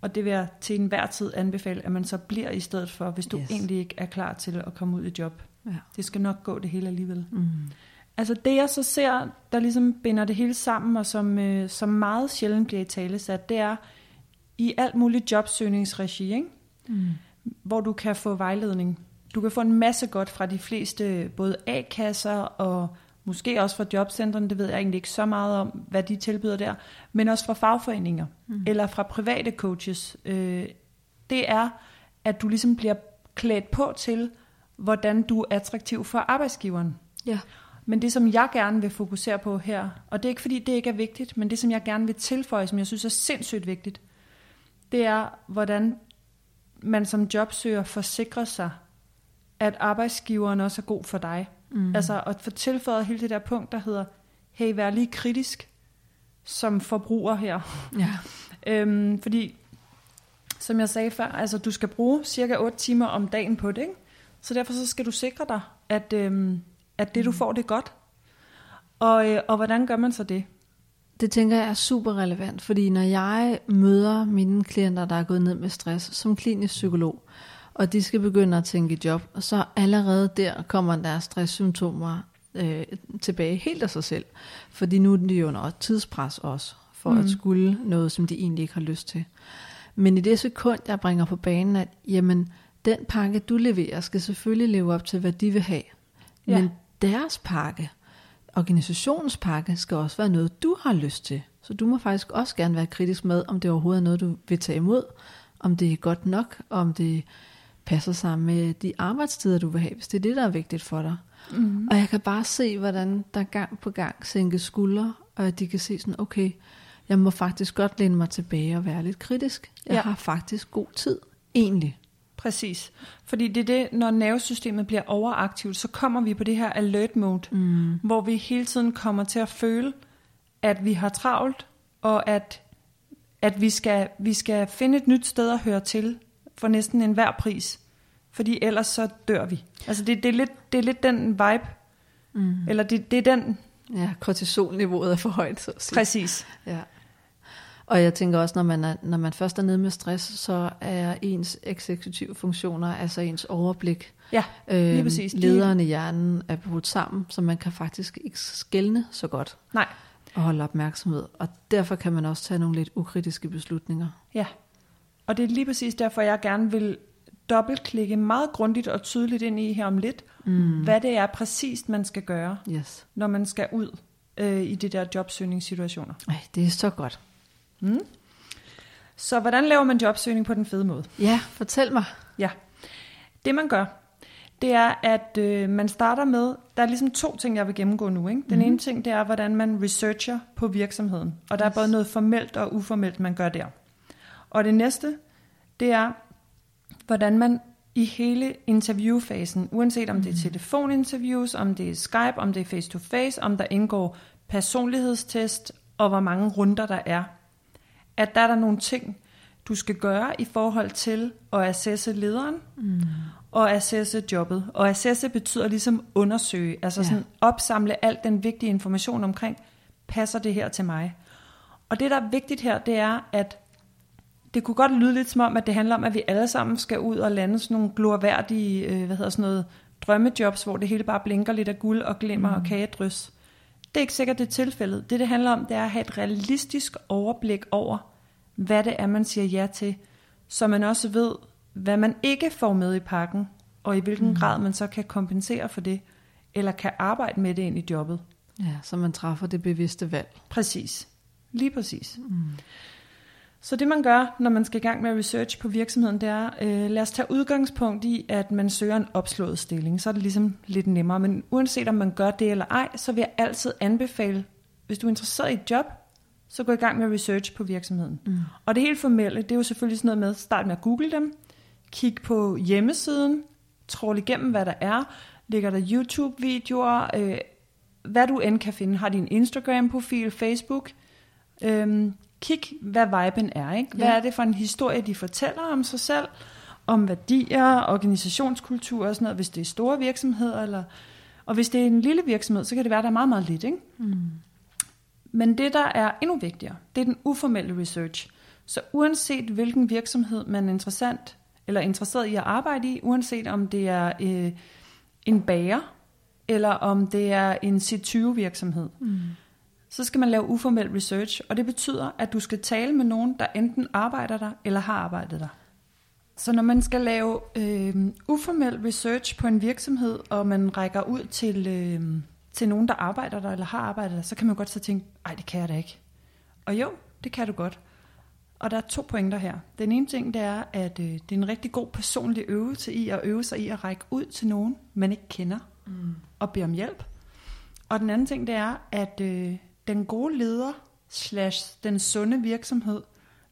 Og det vil jeg til enhver tid anbefale, at man så bliver i stedet for, hvis du Yes. yes. egentlig ikke er klar til at komme ud i job. Ja. Det skal nok gå det hele alligevel. Mm. Altså det jeg så ser, der ligesom binder det hele sammen, og som, øh, som meget sjældent bliver i tale sat, det er i alt muligt jobsøgningsregi, ikke? Mm. hvor du kan få vejledning. Du kan få en masse godt fra de fleste, både A-kasser og måske også fra jobcentrene, det ved jeg egentlig ikke så meget om, hvad de tilbyder der, men også fra fagforeninger mm. eller fra private coaches. Øh, det er, at du ligesom bliver klædt på til, hvordan du er attraktiv for arbejdsgiveren. Ja. Men det, som jeg gerne vil fokusere på her, og det er ikke fordi, det ikke er vigtigt, men det, som jeg gerne vil tilføje, som jeg synes er sindssygt vigtigt, det er, hvordan man som jobsøger forsikrer sig, at arbejdsgiveren også er god for dig. Mm. Altså at få tilføjet hele det der punkt, der hedder, hey, vær lige kritisk som forbruger her. Ja. Øhm, fordi, som jeg sagde før, altså du skal bruge cirka 8 timer om dagen på det, ikke? Så derfor så skal du sikre dig, at, øhm, at det du får, det er godt. Og, øh, og hvordan gør man så det? Det tænker jeg er super relevant, fordi når jeg møder mine klienter, der er gået ned med stress som klinisk psykolog, og de skal begynde at tænke job, så allerede der kommer deres stresssymptomer øh, tilbage helt af sig selv. Fordi nu er de jo under tidspres også, for mm. at skulle noget, som de egentlig ikke har lyst til. Men i det sekund, jeg bringer på banen, at jamen, den pakke, du leverer, skal selvfølgelig leve op til, hvad de vil have. Ja. Men deres pakke, organisationens pakke, skal også være noget, du har lyst til. Så du må faktisk også gerne være kritisk med, om det overhovedet er noget, du vil tage imod, om det er godt nok, om det passer sammen med de arbejdstider, du vil have, hvis det er det, der er vigtigt for dig. Mm. Og jeg kan bare se, hvordan der gang på gang sænke skuldre, og at de kan se sådan, okay, jeg må faktisk godt læne mig tilbage og være lidt kritisk. Jeg ja. har faktisk god tid, egentlig. Præcis. Fordi det er det, når nervesystemet bliver overaktivt, så kommer vi på det her alert mode, mm. hvor vi hele tiden kommer til at føle, at vi har travlt, og at, at vi, skal, vi skal finde et nyt sted at høre til for næsten enhver pris. Fordi ellers så dør vi. Altså det, det, er, lidt, det er lidt den vibe, mm. eller det, det er den, Ja, kortisolniveauet er for højt, så at sige. præcis. Ja. Og jeg tænker også, når man, er, når man først er nede med stress, så er ens eksekutive funktioner, altså ens overblik, Ja, lige øh, præcis. De- lederen i hjernen er brudt sammen, så man kan faktisk ikke skælne så godt Nej, og holde opmærksomhed. Og derfor kan man også tage nogle lidt ukritiske beslutninger. Ja, og det er lige præcis derfor, jeg gerne vil dobbeltklikke meget grundigt og tydeligt ind i her om lidt, mm. hvad det er præcist, man skal gøre, Yes. når man skal ud øh, i de der jobsøgningssituationer. Ej, det er så godt. Så hvordan laver man jobsøgning på den fede måde? Ja, fortæl mig. Ja, det man gør, det er, at øh, man starter med, der er ligesom to ting, jeg vil gennemgå nu. Ikke? Den mm-hmm. ene ting, det er, hvordan man researcher på virksomheden. Og der er Yes. både noget formelt og uformelt, man gør der. Og det næste, det er, hvordan man i hele interviewfasen, uanset om det er telefoninterviews, om det er Skype, om det er face-to-face, om der indgår personlighedstest, og hvor mange runder der er, at der er der nogle ting, du skal gøre i forhold til at assesse lederen mm. og assesse jobbet. Og assesse betyder ligesom undersøge, altså Ja. sådan opsamle al den vigtige information omkring, passer det her til mig? Og det, der er vigtigt her, det er, at det kunne godt lyde lidt som om, at det handler om, at vi alle sammen skal ud og lande sådan nogle glorværdige, øh, hvad hedder sådan noget, drømmejobs, hvor det hele bare blinker lidt af guld og glimmer mm. og kagedrys. Det er ikke sikkert, det er tilfældet. Det, det handler om, det er at have et realistisk overblik over, hvad det er, man siger ja til, så man også ved, hvad man ikke får med i pakken, og i hvilken mm. grad man så kan kompensere for det, eller kan arbejde med det ind i jobbet. Ja, så man træffer det bevidste valg. Præcis. Lige præcis. Mm. Så det man gør, når man skal i gang med research på virksomheden, det er, øh, lad os tage udgangspunkt i, at man søger en opslået stilling. Så er det ligesom lidt nemmere. Men uanset om man gør det eller ej, så vil jeg altid anbefale, hvis du er interesseret i et job, så gå i gang med research på virksomheden. Mm. Og det helt formelle, det er jo selvfølgelig sådan noget med, start med at google dem, kig på hjemmesiden, trål igennem, hvad der er, ligger der YouTube-videoer, øh, hvad du end kan finde. Har de en Instagram-profil, Facebook? Øhm, kig, hvad viben er. Ikke? Hvad Ja. er det for en historie, de fortæller om sig selv? om værdier, organisationskultur og sådan noget, hvis det er store virksomheder, eller, og hvis det er en lille virksomhed, så kan det være, der er meget, meget lidt. Ikke? Mm. Men det, der er endnu vigtigere, det er den uformelle research. Så uanset hvilken virksomhed man er interessant, eller interesseret i at arbejde i, uanset om det er øh, en bager, eller om det er en C20-virksomhed, Mm. Så skal man lave uformel research, og det betyder, at du skal tale med nogen, der enten arbejder der, eller har arbejdet der. Så når man skal lave øh, uformel research på en virksomhed, og man rækker ud til, øh, til nogen, der arbejder der, eller har arbejdet der, så kan man godt så tænke, ej, det kan jeg da ikke. Og jo, det kan du godt. Og der er to pointer her. Den ene ting, det er, at øh, det er en rigtig god personlig øvelse i at øve sig i at række ud til nogen, man ikke kender, Mm. og bede om hjælp. Og den anden ting, det er, at øh, den gode leder slash den sunde virksomhed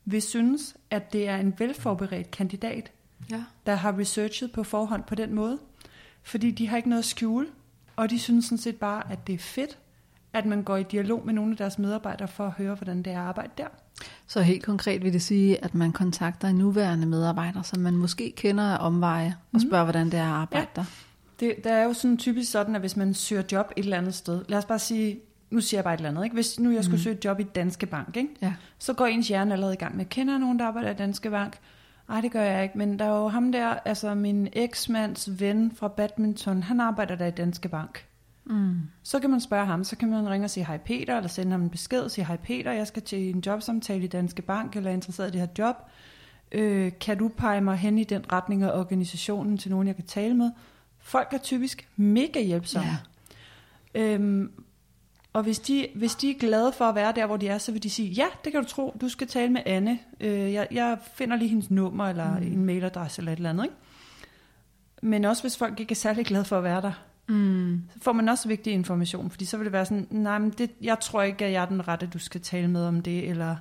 vil synes, at det er en velforberedt kandidat, Ja. der har researchet på forhånd på den måde. Fordi de har ikke noget at skjule, og de synes sådan set bare, at det er fedt, at man går i dialog med nogle af deres medarbejdere for at høre, hvordan det er at arbejde der. Så helt konkret vil det sige, at man kontakter en nuværende medarbejder, som man måske kender af omveje, og spørger, hvordan det er at arbejde Ja. der. Det, der er jo sådan typisk sådan, at hvis man søger job et eller andet sted, lad os bare sige, nu siger jeg bare et eller andet, ikke? hvis nu jeg skulle Mhm. søge et job i Danske Bank, ikke? Ja. så går ens hjerne allerede i gang med, kender nogen, der arbejder i Danske Bank? Nej, det gør jeg ikke, men der er jo ham der, altså min eksmands ven fra badminton, han arbejder der i Danske Bank. Mm. Så kan man spørge ham, så kan man ringe og sige hej Peter, eller sende ham en besked og sige hej Peter, jeg skal til en jobsamtale i Danske Bank, eller er interesseret i det her job. Øh, kan du pege mig hen i den retning af organisationen til nogen, jeg kan tale med? Folk er typisk mega hjælpsomme. Ja. Øhm, og hvis de, hvis de er glade for at være der, hvor de er, så vil de sige, ja, det kan du tro, du skal tale med Anne. Øh, jeg, jeg finder lige hendes nummer, eller mm. en mailadresse, eller et eller andet. Ikke? Men også hvis folk ikke er særlig glade for at være der, Mm. så får man også vigtig information, fordi så vil det være sådan, nej, men det, jeg tror ikke, at jeg er den rette, du skal tale med om det, eller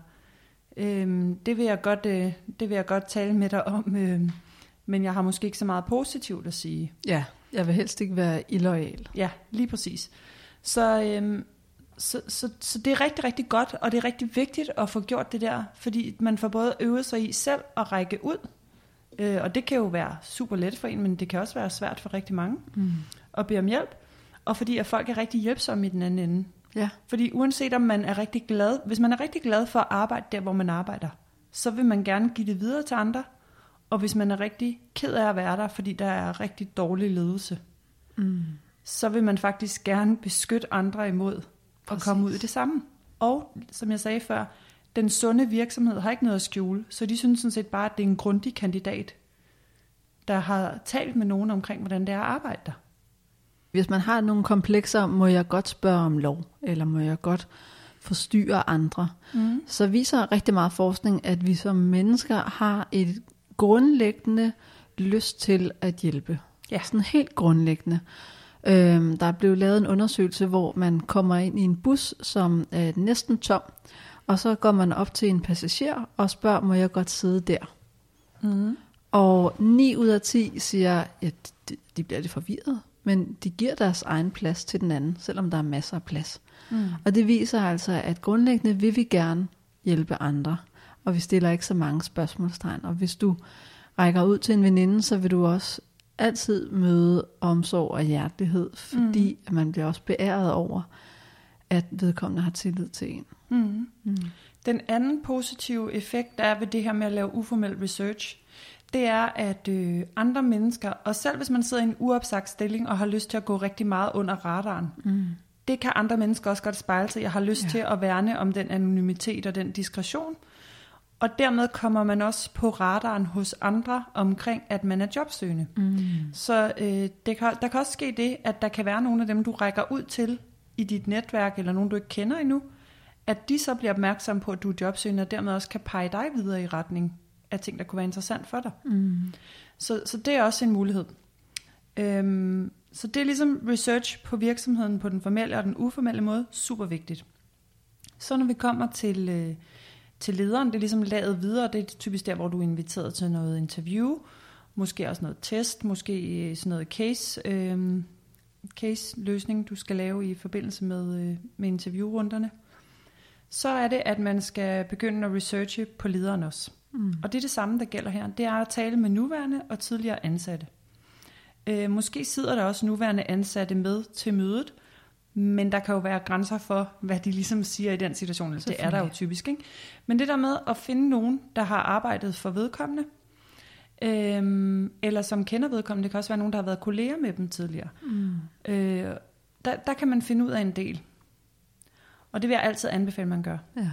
øhm, det, vil jeg godt, øh, det vil jeg godt tale med dig om, øh, men jeg har måske ikke så meget positivt at sige. ja, jeg vil helst ikke være illoyal. Ja, lige præcis. Så, øhm, så, så, så det er rigtig, rigtig godt, og det er rigtig vigtigt at få gjort det der, fordi man får både øvet sig i selv at række ud, øh, og det kan jo være super let for en, men det kan også være svært for rigtig mange Mm. at bede om hjælp, og fordi at folk er rigtig hjælpsomme i den anden ende. Ja. Fordi uanset om man er rigtig glad, hvis man er rigtig glad for at arbejde der, hvor man arbejder, så vil man gerne give det videre til andre, og hvis man er rigtig ked af at være der, fordi der er rigtig dårlig ledelse, Mm. så vil man faktisk gerne beskytte andre imod at Præcis. komme ud i det samme. Og som jeg sagde før, den sunde virksomhed har ikke noget at skjule, så de synes sådan set bare, at det er en grundig kandidat, der har talt med nogen omkring, hvordan det er at arbejde der. Hvis man har nogle komplekser, må jeg godt spørge om lov, eller må jeg godt forstyrre andre. Mm. Så viser rigtig meget forskning, at vi som mennesker har et grundlæggende lyst til at hjælpe. Ja. Sådan helt grundlæggende. Øhm, der er blevet lavet en undersøgelse, hvor man kommer ind i en bus, som er næsten tom, og så går man op til en passager og spørger, må jeg godt sidde der? Mm. Og 9 ud af 10 siger, at de, de bliver lidt forvirret, men de giver deres egen plads til den anden, selvom der er masser af plads. Mm. Og det viser altså, at grundlæggende vil vi gerne hjælpe andre, og vi stiller ikke så mange spørgsmålstegn. Og hvis du rækker ud til en veninde, så vil du også altid møde omsorg og hjertelighed, fordi mm. man bliver også beæret over, at vedkommende har tillid til en. Mm. Mm. Den anden positive effekt, der er ved det her med at lave uformel research, det er, at øh, andre mennesker, og selv hvis man sidder i en uopsagt stilling og har lyst til at gå rigtig meget under radaren, Mm. det kan andre mennesker også godt spejle sig. Jeg har lyst Ja. til at værne om den anonymitet og den diskretion. Og dermed kommer man også på radaren hos andre omkring, at man er jobsøgende. Mm. Så øh, det kan, der kan også ske det, at der kan være nogle af dem, du rækker ud til i dit netværk, eller nogen, du ikke kender endnu, at de så bliver opmærksomme på, at du er jobsøgende, og dermed også kan pege dig videre i retning af ting, der kunne være interessant for dig. Mm. Så, så det er også en mulighed. Øhm, så det er ligesom research på virksomheden på den formelle og den uformelle måde, super vigtigt. Så når vi kommer til, øh, til lederen, det er ligesom lavet videre, det er typisk der, hvor du er inviteret til noget interview, måske også noget test, måske øh, sådan noget case, øh, case løsning, du skal lave i forbindelse med, øh, med interviewrunderne. Så er det, at man skal begynde at researche på lederen også. Mm. Og det er det samme, der gælder her. Det er at tale med nuværende og tidligere ansatte. Øh, måske sidder der også nuværende ansatte med til mødet, men der kan jo være grænser for, hvad de ligesom siger i den situation. Det er der jo typisk. Ikke? Men det der med at finde nogen, der har arbejdet for vedkommende, øhm, eller som kender vedkommende, det kan også være nogen, der har været kolleger med dem tidligere. Mm. Øh, der, der kan man finde ud af en del. Og det vil jeg altid anbefale, man gør. Ja.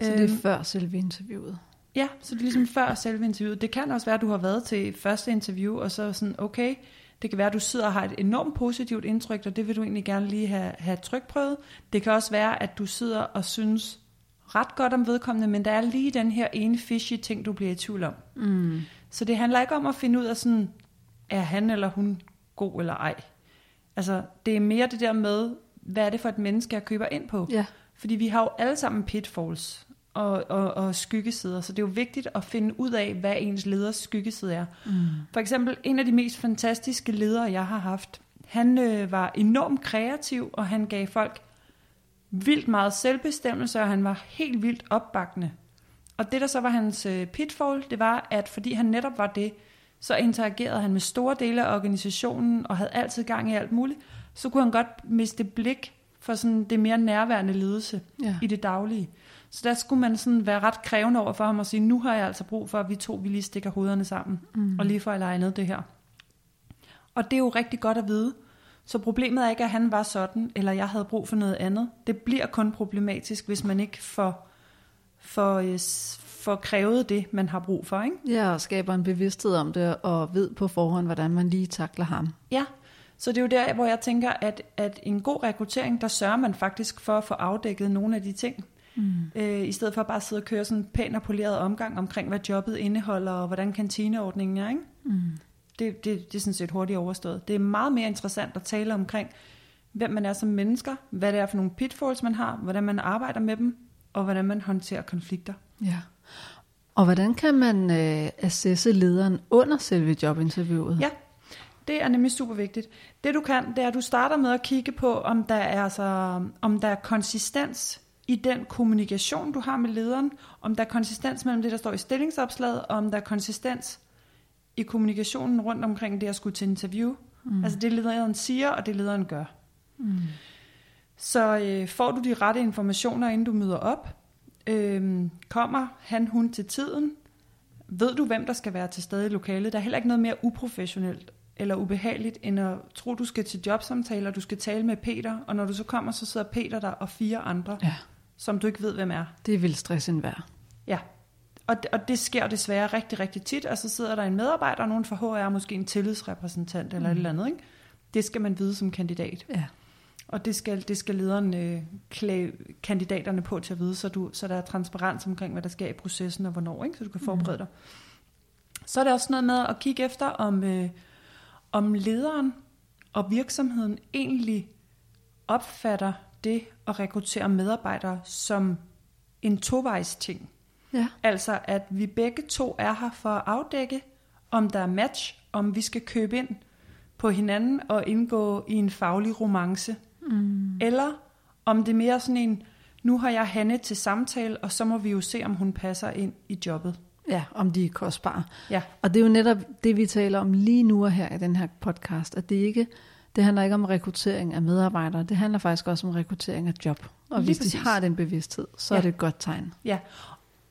Så det er øhm, før selve interviewet? Ja, så det er ligesom før selve interviewet. Det kan også være, at du har været til første interview, og så sådan, okay, det kan være, at du sidder og har et enormt positivt indtryk, og det vil du egentlig gerne lige have, have trykprøvet. Det kan også være, at du sidder og synes ret godt om vedkommende, men der er lige den her ene fishy ting, du bliver i tvivl om. Mm. Så det handler ikke om at finde ud af sådan, er han eller hun god eller ej. Altså, det er mere det der med, hvad er det for et menneske, jeg køber ind på? Ja. Fordi vi har jo alle sammen pitfalls og, og, og skyggesider, så det er jo vigtigt at finde ud af, hvad ens leders skyggeside er. Mm. For eksempel, en af de mest fantastiske ledere, jeg har haft, han øh, var enormt kreativ, og han gav folk vildt meget selvbestemmelse, og han var helt vildt opbakkende. Og det, der så var hans øh, pitfall, det var, at fordi han netop var det, så interagerede han med store dele af organisationen, og havde altid gang i alt muligt, så kunne han godt miste blik for sådan det mere nærværende ledelse ja. i det daglige. Så der skulle man sådan være ret krævende over for ham og sige, nu har jeg altså brug for, at vi to vi lige stikker hovederne sammen, mm. og lige får legnet det her. Og det er jo rigtig godt at vide. Så problemet er ikke, at han var sådan, eller jeg havde brug for noget andet. Det bliver kun problematisk, hvis man ikke får, får, øh, får krævet det, man har brug for. Ikke? Ja, og skaber en bevidsthed om det, og ved på forhånd, hvordan man lige takler ham. Ja, så det er jo der, hvor jeg tænker, at, at en god rekruttering, der sørger man faktisk for at få afdækket nogle af de ting. Mm. Øh, I stedet for at bare sidde og køre sådan en pæn og poleret omgang omkring, hvad jobbet indeholder, og hvordan kantineordningen er. Ikke? Mm. Det, det, det er sådan set hurtigt overstået. Det er meget mere interessant at tale omkring, hvem man er som mennesker, hvad det er for nogle pitfalls, man har, hvordan man arbejder med dem, og hvordan man håndterer konflikter. Ja. Og hvordan kan man øh, assesse lederen under selve jobinterviewet? Ja, det er nemlig super vigtigt. Det du kan, det er, at du starter med at kigge på, om der er, altså, om der er konsistens i den kommunikation, du har med lederen, om der er konsistens mellem det, der står i stillingsopslaget, og om der er konsistens i kommunikationen rundt omkring det at skulle til interview. Mm. Altså det lederen siger, og det lederen gør. Mm. Så øh, får du de rette informationer, inden du møder op? Øh, kommer han, hun til tiden? Ved du, hvem der skal være til stede i lokalet? Der er heller ikke noget mere uprofessionelt eller ubehageligt, end at tro, du skal til jobsamtaler, du skal tale med Peter, og når du så kommer, så sidder Peter der og fire andre, ja. Som du ikke ved, hvem er. Det vil stress en. Ja, og det, og det sker desværre rigtig, rigtig tit, og så sidder der en medarbejder, og nogen fra HR, måske en tillidsrepræsentant eller mm. et eller andet. Ikke? Det skal man vide som kandidat. Ja. Og det skal, det skal lederen øh, klæde kandidaterne på til at vide, så, du, så der er transparens omkring, hvad der sker i processen og hvornår, ikke? så du kan forberede mm. dig. Så er det også noget med at kigge efter, om, øh, om lederen og virksomheden egentlig opfatter det at rekruttere medarbejdere som en tovejs ting. Ja. Altså at vi begge to er her for at afdække, om der er match, om vi skal købe ind på hinanden og indgå i en faglig romance. Mm. Eller om det er mere sådan en, nu har jeg Hanne til samtale, og så må vi jo se, om hun passer ind i jobbet. Ja, om de er kostbare. Ja. Og det er jo netop det, vi taler om lige nu og her i den her podcast, at det ikke det handler ikke om rekruttering af medarbejdere, det handler faktisk også om rekruttering af job. Og lige hvis præcis. de har den bevidsthed, så ja. er det et godt tegn. Ja,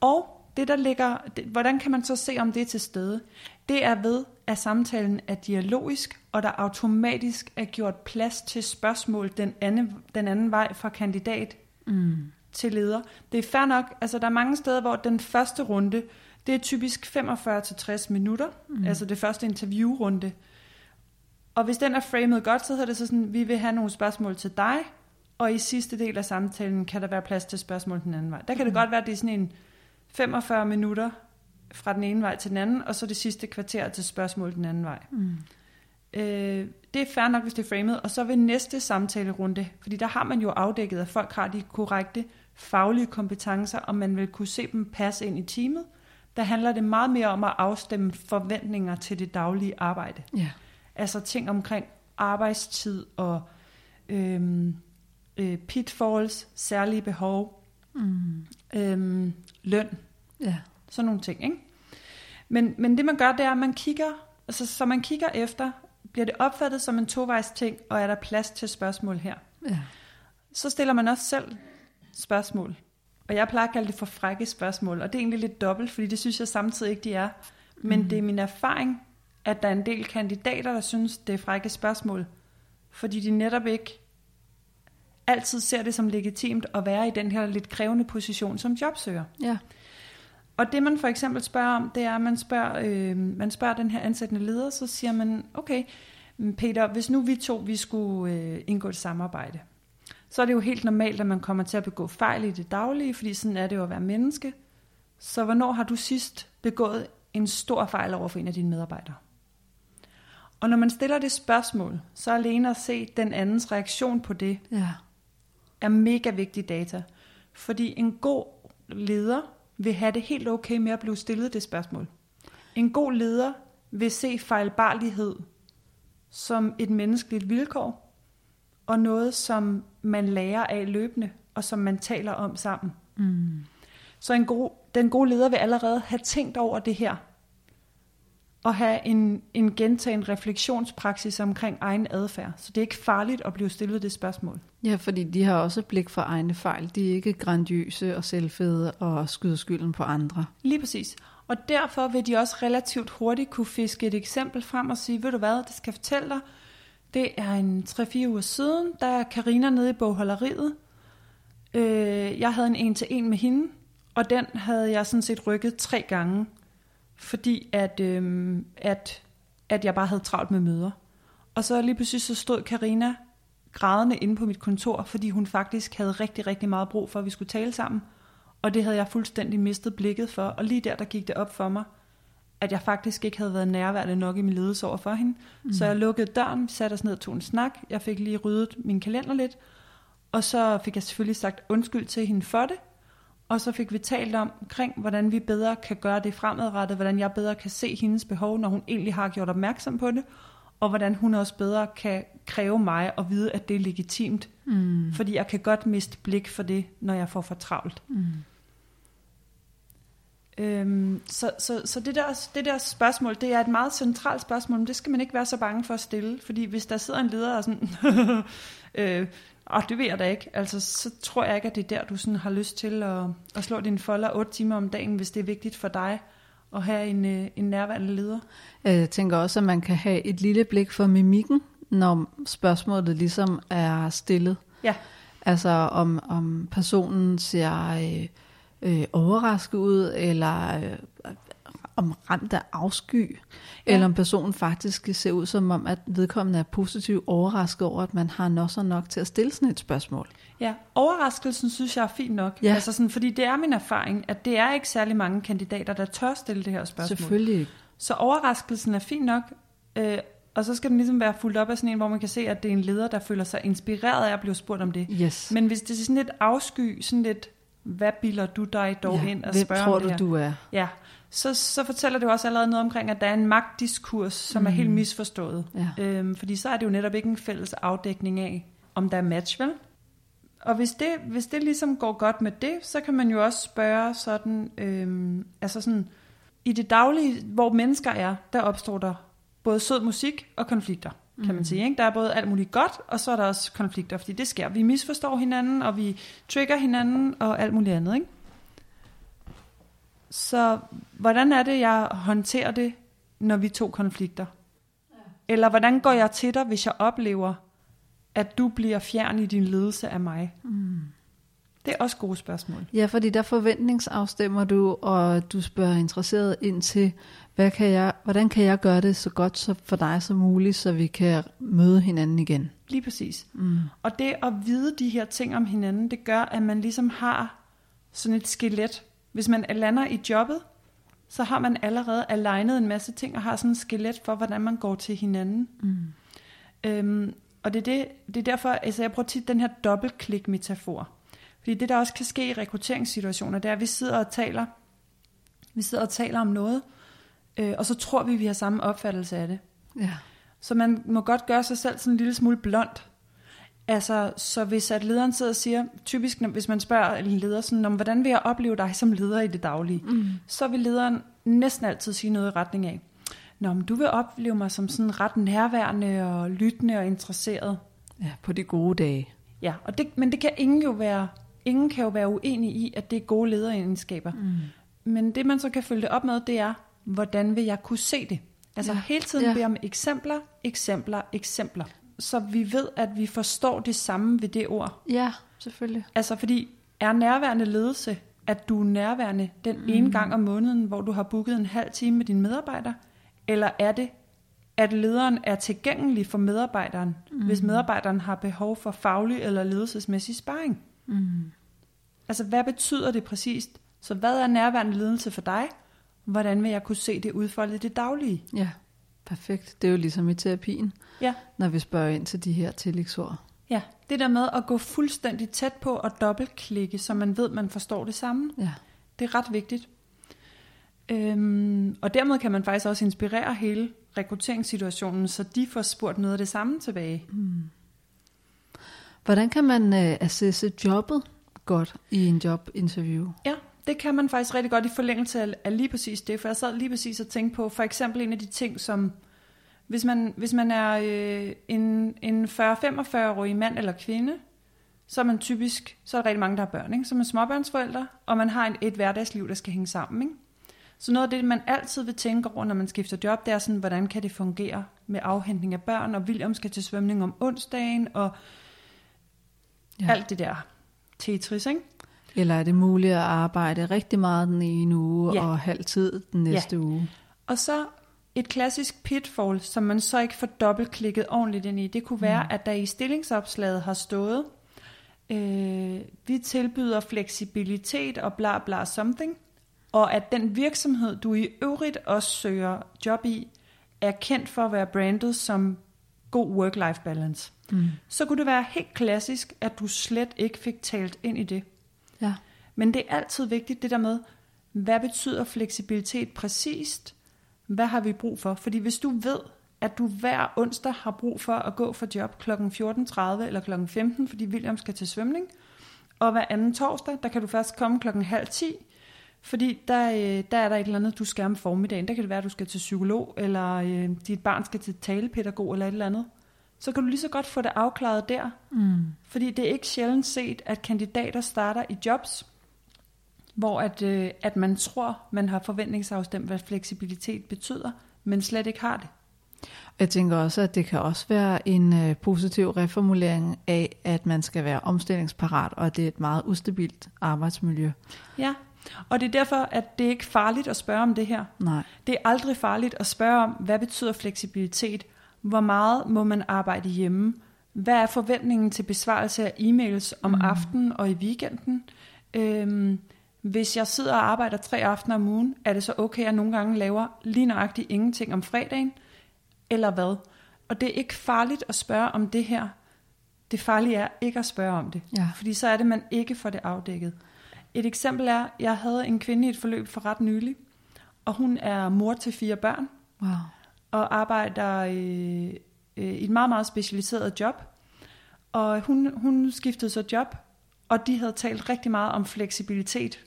og det der ligger, det, hvordan kan man så se, om det er til stede? Det er ved, at samtalen er dialogisk, og der automatisk er gjort plads til spørgsmål den anden, den anden vej fra kandidat mm. til leder. Det er fair nok, altså der er mange steder, hvor den første runde, det er typisk 45-60 minutter, mm. altså det første interviewrunde. Og hvis den er framet godt, så hedder det så sådan, vi vil have nogle spørgsmål til dig, og i sidste del af samtalen kan der være plads til spørgsmål den anden vej. Der kan det mm. godt være, at det er sådan en 45 minutter fra den ene vej til den anden, og så det sidste kvarter til spørgsmål den anden vej. Mm. Øh, det er fair nok, hvis det er framet, og så ved næste samtalerunde, fordi der har man jo afdækket, at folk har de korrekte faglige kompetencer, og man vil kunne se dem passe ind i teamet, der handler det meget mere om at afstemme forventninger til det daglige arbejde. Ja. Altså ting omkring arbejdstid og øhm, øh, pitfalls, særlige behov, mm. øhm, løn. Ja. Sådan nogle ting, ikke? Men, men det man gør, det er, at man kigger, altså, så man kigger efter, bliver det opfattet som en tovejs ting, og er der plads til spørgsmål her? Ja. Så stiller man også selv spørgsmål. Og jeg plejer at kalde det for frække spørgsmål, og det er egentlig lidt dobbelt, fordi det synes jeg samtidig ikke, de er. Men mm. det er min erfaring, at der er en del kandidater, der synes, det er frække spørgsmål, fordi de netop ikke altid ser det som legitimt at være i den her lidt krævende position som jobsøger. Ja. Og det man for eksempel spørger om, det er, at man spørger, øh, man spørger den her ansættende leder, så siger man, okay, Peter, hvis nu vi to vi skulle øh, indgå et samarbejde, så er det jo helt normalt, at man kommer til at begå fejl i det daglige, fordi sådan er det jo at være menneske. Så hvornår har du sidst begået en stor fejl over for en af dine medarbejdere? Og når man stiller det spørgsmål, så alene at se den andens reaktion på det, Ja. er mega vigtig data. Fordi en god leder vil have det helt okay med at blive stillet det spørgsmål. En god leder vil se fejlbarlighed som et menneskeligt vilkår, og noget, som man lærer af løbende, og som man taler om sammen. Mm. Så en god, den gode leder vil allerede have tænkt over det her, og have en, en gentagen refleksionspraksis omkring egen adfærd. Så det er ikke farligt at blive stillet det spørgsmål. Ja, fordi de har også blik for egne fejl. De er ikke grandiøse og selvfede og skyder skylden på andre. Lige præcis. Og derfor vil de også relativt hurtigt kunne fiske et eksempel frem og sige, ved du hvad, det skal jeg fortælle dig. Det er en 3-4 uger siden, der er Karina nede i bogholderiet. Øh, jeg havde en en-til-en med hende, og den havde jeg sådan set rykket tre gange, fordi at, øh, at, at jeg bare havde travlt med møder. Og så lige pludselig så stod Karina grædende inde på mit kontor, fordi hun faktisk havde rigtig, rigtig meget brug for, at vi skulle tale sammen. Og det havde jeg fuldstændig mistet blikket for. Og lige der, der gik det op for mig, at jeg faktisk ikke havde været nærværende nok i min ledelse over for hende. Mm. Så jeg lukkede døren, satte os ned og tog en snak. Jeg fik lige ryddet min kalender lidt. Og så fik jeg selvfølgelig sagt undskyld til hende for det. Og så fik vi talt om, omkring, hvordan vi bedre kan gøre det fremadrettet, hvordan jeg bedre kan se hendes behov, når hun egentlig har gjort opmærksom på det, og hvordan hun også bedre kan kræve mig at vide, at det er legitimt. Mm. Fordi jeg kan godt miste blik for det, når jeg får for travlt. Mm. Øhm, så så, så det, der, det der spørgsmål, det er et meget centralt spørgsmål, men det skal man ikke være så bange for at stille. Fordi hvis der sidder en leder og sådan, øh, og det ved jeg da ikke, altså, så tror jeg ikke, at det er der, du sådan har lyst til at, at slå din folder 8 timer om dagen, hvis det er vigtigt for dig at have en, øh, en nærværende leder. Jeg tænker også, at man kan have et lille blik for mimikken, når spørgsmålet ligesom er stillet. Ja. Altså om, om personen ser øh, øh, overrasket ud, eller øh, om ramt af afsky, ja. eller om personen faktisk ser ud som om, at vedkommende er positivt overrasket over, at man har nok så nok til at stille sådan et spørgsmål. Ja, overraskelsen synes jeg er fint nok. Ja. Altså sådan, fordi det er min erfaring, at det er ikke særlig mange kandidater, der tør stille det her spørgsmål. Selvfølgelig ikke. Så overraskelsen er fint nok, øh, og så skal den ligesom være fuldt op af sådan en, hvor man kan se, at det er en leder, der føler sig inspireret af at blive spurgt om det. Yes. Men hvis det er sådan lidt afsky, sådan lidt, hvad bilder du dig dog ja. ind og Hvem spørger tror om du, det her? du er? Ja, så, så fortæller det jo også allerede noget omkring, at der er en magtdiskurs, som mm. er helt misforstået. Ja. Øhm, fordi så er det jo netop ikke en fælles afdækning af, om der er match, vel? Og hvis det, hvis det ligesom går godt med det, så kan man jo også spørge sådan, øhm, altså sådan, i det daglige, hvor mennesker er, der opstår der både sød musik og konflikter, kan man Mhm. sige. Ikke? Der er både alt muligt godt, og så er der også konflikter, fordi det sker. Vi misforstår hinanden, og vi trigger hinanden, og alt muligt andet. Ikke? Så hvordan er det, jeg håndterer det, når vi to konflikter? Eller hvordan går jeg til dig, hvis jeg oplever, at du bliver fjern i din ledelse af mig? Mm. Det er også gode spørgsmål. Ja, fordi der forventningsafstemmer du, og du spørger interesseret ind til, hvad kan jeg, hvordan kan jeg gøre det så godt så for dig som muligt, så vi kan møde hinanden igen. Lige præcis. Mm. Og det at vide de her ting om hinanden, det gør, at man ligesom har sådan et skelet. Hvis man lander i jobbet, så har man allerede alignet en masse ting, og har sådan et skelet for, hvordan man går til hinanden. Mm. Øhm, og det er, det, det er derfor, altså jeg bruger tit den her dobbeltklik-metafor. Fordi det, der også kan ske i rekrutteringssituationer, det er, at vi sidder og taler, vi sidder og taler om noget, øh, og så tror vi, vi har samme opfattelse af det. Ja. Så man må godt gøre sig selv sådan en lille smule blond. Altså, så hvis at lederen sidder og siger, typisk når- hvis man spørger en leder sådan, om hvordan vil jeg opleve dig som leder i det daglige, mm. så vil lederen næsten altid sige noget i retning af, Nå, men du vil opleve mig som sådan ret nærværende og lyttende og interesseret. Ja, på de gode dage. Ja, og det, men det kan ingen jo være, ingen kan jo være uenig i, at det er gode lederegenskaber. Mm. Men det man så kan følge det op med, det er, hvordan vil jeg kunne se det? Altså Ja. hele tiden ja. bede om eksempler, eksempler, eksempler. Så vi ved, at vi forstår det samme ved det ord. Ja, selvfølgelig. Altså fordi, er nærværende ledelse, at du er nærværende den mm. ene gang om måneden, hvor du har booket en halv time med din medarbejder? Eller er det, at lederen er tilgængelig for medarbejderen, mm. hvis medarbejderen har behov for faglig eller ledelsesmæssig sparring? Mm. Altså, hvad betyder det præcist? Så hvad er nærværende ledelse for dig? Hvordan vil jeg kunne se det udfoldet i det daglige? Ja, perfekt. Det er jo ligesom i terapien, Ja, når vi spørger ind til de her tillægsord. ja. Det der med at gå fuldstændig tæt på og dobbeltklikke, så man ved, man forstår det samme. Ja, Det er ret vigtigt. Øhm, og dermed kan man faktisk også inspirere hele rekrutteringssituationen, så de får spurgt noget af det samme tilbage. Hvordan kan man uh, assesse jobbet godt i en jobinterview? Ja, det kan man faktisk rigtig godt i forlængelse af, lige præcis det, for jeg sad lige præcis og tænkte på, for eksempel en af de ting, som hvis man, hvis man er øh, en, en 40-45-årig mand eller kvinde, så er man typisk, så er der rigtig mange, der har børn, ikke? så er man småbørnsforældre, og man har en, et hverdagsliv, der skal hænge sammen. Ikke? Så noget af det, man altid vil tænke over, når man skifter job, det er sådan, hvordan kan det fungere med afhentning af børn, og William skal til svømning om onsdagen, og ja. alt det der Tetris, ikke? Eller er det muligt at arbejde rigtig meget den ene uge Ja. og halv tid den næste uge? Og så et klassisk pitfall, som man så ikke får dobbeltklikket ordentligt ind i, det kunne være, mm. at der i stillingsopslaget har stået, øh, vi tilbyder fleksibilitet og bla bla something, og at den virksomhed, du i øvrigt også søger job i, er kendt for at være brandet som god work-life balance. Mm. Så kunne det være helt klassisk, at du slet ikke fik talt ind i det. Ja. Men det er altid vigtigt det der med, hvad betyder fleksibilitet præcist? Hvad har vi brug for? Fordi hvis du ved, at du hver onsdag har brug for at gå for job kl. 14.30 eller kl. 15, fordi William skal til svømning, og hver anden torsdag, der kan du først komme klokken halv 10, fordi der, øh, der er der et eller andet, du skal om formiddagen. Der kan det være, at du skal til psykolog, eller øh, dit barn skal til talepædagog, eller et eller andet. Så kan du lige så godt få det afklaret der. Mm. Fordi det er ikke sjældent set, at kandidater starter i jobs, hvor at, øh, at man tror, man har forventningsafstemt, hvad fleksibilitet betyder, men slet ikke har det. Jeg tænker også, at det kan også være en øh, positiv reformulering af, at man skal være omstillingsparat, og at det er et meget ustabilt arbejdsmiljø. Ja, og det er derfor, at det er ikke farligt at spørge om det her. Nej. Det er aldrig farligt at spørge om, hvad betyder fleksibilitet? Hvor meget må man arbejde hjemme? Hvad er forventningen til besvarelse af e-mails om mm. aftenen og i weekenden? Øhm, hvis jeg sidder og arbejder tre aftener om ugen, er det så okay, at jeg nogle gange laver lige nøjagtigt ingenting om fredagen? Eller hvad? Og det er ikke farligt at spørge om det her. Det farlige er ikke at spørge om det. Ja. Fordi så er det, man ikke får det afdækket. Et eksempel er, jeg havde en kvinde i et forløb for ret nylig, og hun er mor til fire børn, Wow. Og arbejder øh, øh, i et meget, meget specialiseret job. Og hun, hun skiftede så job, og de havde talt rigtig meget om fleksibilitet,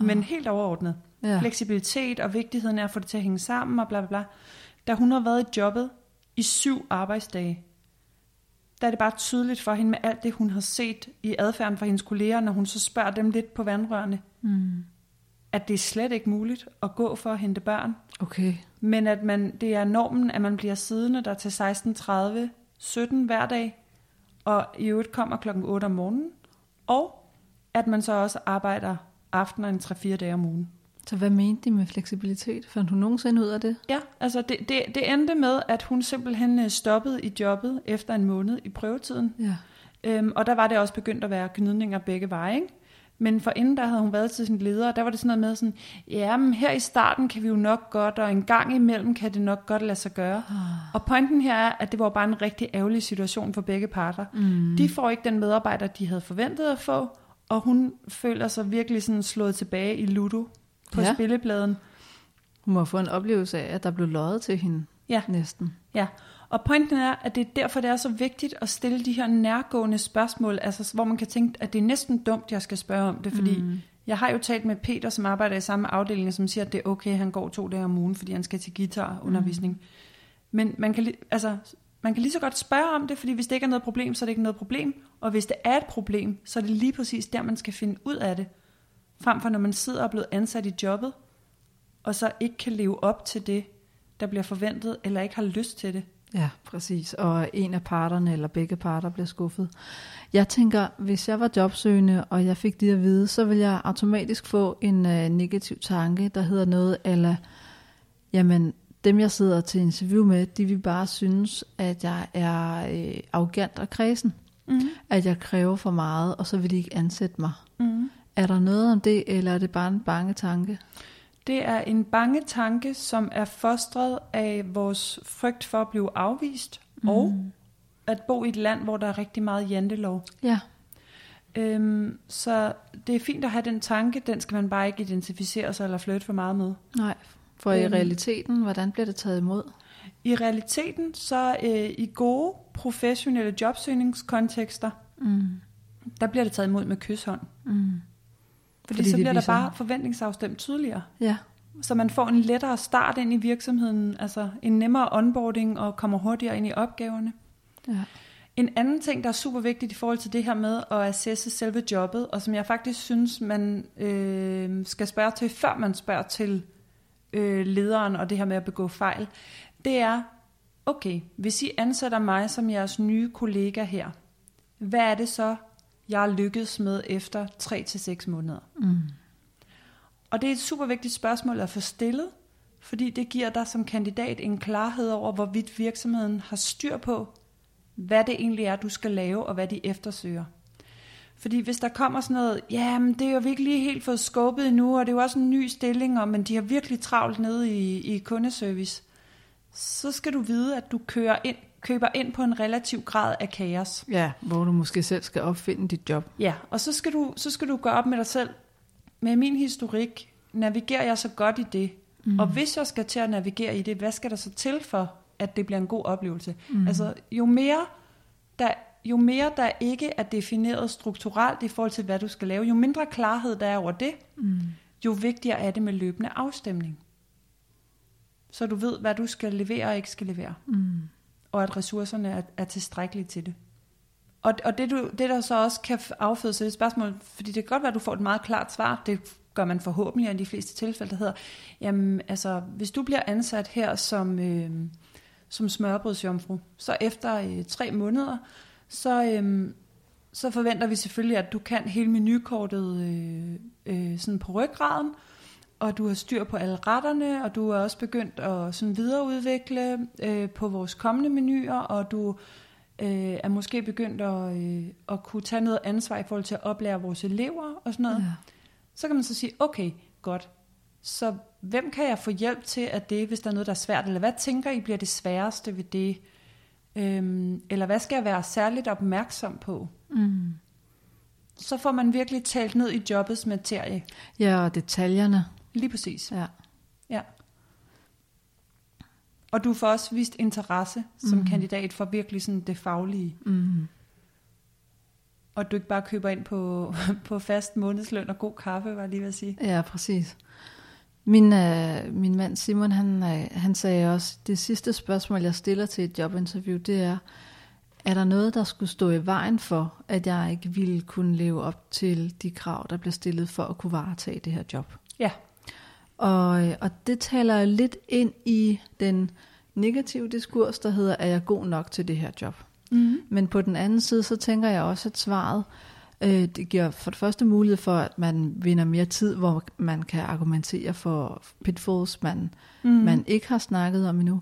men helt overordnet. Ja. Fleksibilitet og vigtigheden af at få det til at hænge sammen og bla bla bla. Da hun har været i jobbet i syv arbejdsdage, der er det bare tydeligt for hende med alt det, hun har set i adfærden fra hendes kolleger, når hun så spørger dem lidt på vandrørene, Mm. At det er slet ikke muligt at gå for at hente børn, Okay. men at man, det er normen, at man bliver siddende der til 16.30, 17 hver dag, og i øvrigt kommer klokken 8 om morgenen, og at man så også arbejder aftener en 3-4 dage om ugen. Så hvad mente de med fleksibilitet? Fandt hun nogensinde ud af det? Ja, altså det, det, det endte med, at hun simpelthen øh, stoppede i jobbet efter en måned i prøvetiden, Ja. Øhm, og der var det også begyndt at være gnidninger begge veje, ikke? Men for inden der havde hun været til sin leder, og der var det sådan noget med sådan, ja, men her i starten kan vi jo nok godt, og en gang imellem kan det nok godt lade sig gøre. Og pointen her er, at det var bare en rigtig ærgerlig situation for begge parter. Mm. De får ikke den medarbejder, de havde forventet at få, og hun føler sig virkelig sådan slået tilbage i Ludo på Ja. ja. spillebladen. Hun må få en oplevelse af, at der blev løjet til hende. Ja. næsten. Ja, og pointen er, at det er derfor, det er så vigtigt at stille de her nærgående spørgsmål, altså hvor man kan tænke, at det er næsten dumt, jeg skal spørge om det, fordi mm. jeg har jo talt med Peter, som arbejder i samme afdeling, som siger, at det er okay, han går to dage om ugen, fordi han skal til guitarundervisning. Mm. Men man kan, altså, man kan lige så godt spørge om det, fordi hvis det ikke er noget problem, så er det ikke noget problem, og hvis det er et problem, så er det lige præcis der, man skal finde ud af det, frem for når man sidder og er blevet ansat i jobbet, og så ikke kan leve op til det, der bliver forventet, eller ikke har lyst til det. Ja, præcis. Og en af parterne eller begge parter bliver skuffet. Jeg tænker, hvis jeg var jobsøgende, og jeg fik det at vide, så vil jeg automatisk få en øh, negativ tanke, der hedder noget, eller jamen, dem jeg sidder til interview med, de vil bare synes, at jeg er øh, arrogant og kredsen. Mm. At jeg kræver for meget, og så vil de ikke ansætte mig. Mm. Er der noget om det, eller er det bare en bange tanke? Det er en bange tanke, som er fostret af vores frygt for at blive afvist, mm. og at bo i et land, hvor der er rigtig meget jantelov. Ja, Øhm, så det er fint at have den tanke, den skal man bare ikke identificere sig eller flytte for meget med. nej. For i Øhm. realiteten, hvordan bliver det taget imod? I realiteten, så øh, i gode professionelle jobsøgningskontekster, Mm. der bliver det taget imod med kyshånd. Mm. Fordi, Fordi så bliver der bare forventningsafstemt tydeligere. Ja, Så man får en lettere start ind i virksomheden, altså en nemmere onboarding og kommer hurtigere ind i opgaverne. ja. En anden ting, der er super vigtigt i forhold til det her med at assesse selve jobbet, og som jeg faktisk synes, man øh, skal spørge til, før man spørger til øh, lederen og det her med at begå fejl, det er, okay, hvis I ansætter mig som jeres nye kollega her, hvad er det så, jeg lykkedes med efter 3-6 måneder? Mm. Og det er et super vigtigt spørgsmål at få stillet, fordi det giver dig som kandidat en klarhed over, hvorvidt virksomheden har styr på, hvad det egentlig er, du skal lave, og hvad de eftersøger. Fordi hvis der kommer sådan noget, ja, men det er jo virkelig lige helt fået skubbet endnu, og det er jo også en ny stilling, og, men de har virkelig travlt nede i, i kundeservice, så skal du vide, at du kører ind, køber ind på en relativ grad af kaos. ja, hvor du måske selv skal opfinde dit job. Ja, og så skal, du, så skal du gå op med dig selv. Med min historik navigerer jeg så godt i det. Mm. Og hvis jeg skal til at navigere i det, hvad skal der så til for, at det bliver en god oplevelse? Mm. Altså, jo mere, der, jo mere der ikke er defineret strukturelt i forhold til, hvad du skal lave, jo mindre klarhed der er over det, Mm. jo vigtigere er det med løbende afstemning. Så du ved, hvad du skal levere og ikke skal levere Mm og at ressourcerne er, er tilstrækkelige til det. Og, og det, du, det, der så også kan afføde sig et spørgsmål, fordi det kan godt være, at du får et meget klart svar, det gør man forhåbentlig i de fleste tilfælde, der hedder, jamen altså, hvis du bliver ansat her som, øh, som smørbrødsjomfru, så efter øh, tre måneder, så, øh, så forventer vi selvfølgelig, at du kan hele menukortet øh, øh, sådan på ryggraden, og du har styr på alle retterne, og du er også begyndt at sådan videreudvikle øh, på vores kommende menuer, og du øh, er måske begyndt at, øh, at kunne tage noget ansvar i forhold til at oplære vores elever og sådan noget. Ja. Så kan man så sige, okay, godt. Så hvem kan jeg få hjælp til at det, hvis der er noget, der er svært? Eller hvad tænker I bliver det sværeste ved det? Øhm, eller hvad skal jeg være særligt opmærksom på? Mm. Så får man virkelig talt ned i jobbets materie. ja, og detaljerne. Lige præcis. Ja. Ja. Og du får også vist interesse som Mhm. kandidat for virkelig sådan det faglige. Mm. Og du ikke bare køber ind på, på fast månedsløn og god kaffe, var jeg lige ved at sige. Ja, præcis. Min, øh, min mand Simon, han, øh, han sagde også, det sidste spørgsmål, jeg stiller til et jobinterview, det er, er der noget, der skulle stå i vejen for, at jeg ikke ville kunne leve op til de krav, der bliver stillet for at kunne varetage det her job? Ja. Og, og det taler lidt ind i den negative diskurs, der hedder, er jeg god nok til det her job? Mm-hmm. Men på den anden side, så tænker jeg også, at svaret, øh, det giver for det første mulighed for, at man vinder mere tid, hvor man kan argumentere for pitfalls, man, mm. man ikke har snakket om endnu.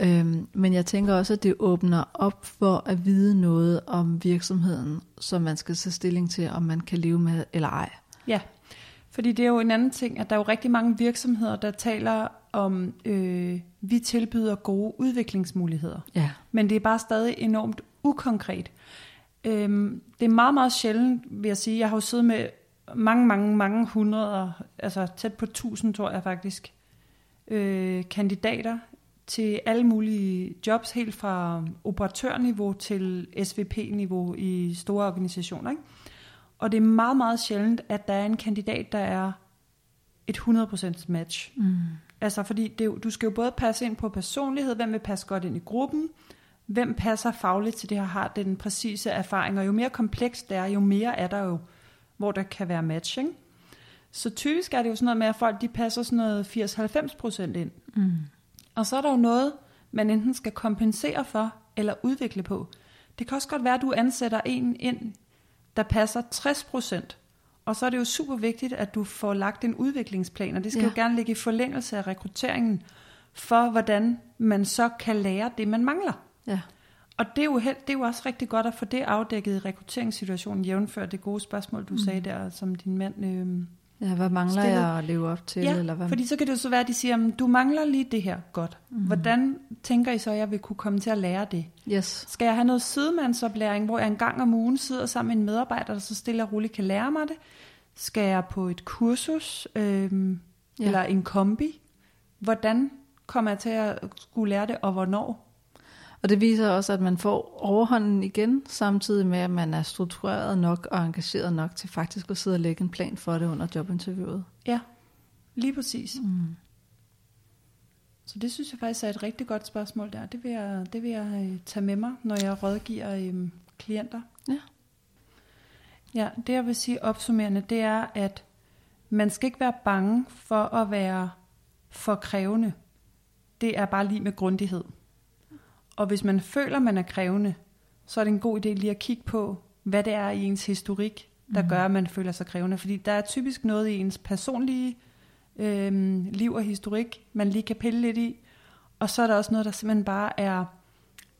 Øhm, men jeg tænker også, at det åbner op for at vide noget om virksomheden, som man skal tage stilling til, om man kan leve med eller ej. Ja, fordi det er jo en anden ting, at der er jo rigtig mange virksomheder, der taler om, øh, vi tilbyder gode udviklingsmuligheder. Ja, Men det er bare stadig enormt ukonkret. Øhm, det er meget, meget sjældent, vil jeg sige. Jeg har jo siddet med mange, mange, mange hundrede, altså tæt på tusind, tror jeg faktisk, øh, kandidater til alle mulige jobs, helt fra operatørniveau til SVP-niveau i store organisationer. Ikke? Og det er meget, meget sjældent, at der er en kandidat, der er et 100% match. Mm. Altså fordi det, du skal jo både passe ind på personlighed, hvem vil passe godt ind i gruppen, hvem passer fagligt til det her, har den præcise erfaring, og jo mere komplekst det er, jo mere er der jo, hvor der kan være matching. Så typisk er det jo sådan noget med, at folk de passer sådan noget 80-90% ind. Mm. Og så er der jo noget, man enten skal kompensere for, eller udvikle på. Det kan også godt være, at du ansætter en ind, der passer 60%. Og så er det jo super vigtigt, at du får lagt en udviklingsplan, og det skal Ja. jo gerne ligge i forlængelse af rekrutteringen, for hvordan man så kan lære det, man mangler. Ja. Og det er, jo det er jo også rigtig godt at få det afdækket i rekrutteringssituationen, jævnfør det gode spørgsmål, du mm. sagde der, som din mand... Øh, ja, hvad mangler Stillet. jeg at leve op til? ja, eller hvad? fordi så kan det jo så være, at de siger, "Jamen, du mangler lige det her godt. Mm. Hvordan tænker I så, at jeg vil kunne komme til at lære det? Yes. Skal jeg have noget sidemandsoplæring, hvor jeg en gang om ugen sidder sammen med en medarbejder, der så stille og roligt kan lære mig det? Skal jeg på et kursus øhm, ja. eller en kombi? Hvordan kommer jeg til at skulle lære det, og hvornår? Og det viser også, at man får overhånden igen, samtidig med, at man er struktureret nok og engageret nok til faktisk at sidde og lægge en plan for det under jobinterviewet. Ja, lige præcis. Mm. Så det synes jeg faktisk er et rigtig godt spørgsmål der. Det vil jeg, det vil jeg øh, tage med mig, når jeg rådgiver øh, klienter. Ja. Ja, det jeg vil sige opsummerende, det er, at man skal ikke være bange for at være for krævende. Det er bare lige med grundighed. Og hvis man føler, man er krævende, så er det en god idé lige at kigge på, hvad det er i ens historik, der Mhm. gør, at man føler sig krævende. Fordi der er typisk noget i ens personlige øh, liv og historik, man lige kan pille lidt i. Og så er der også noget, der simpelthen bare er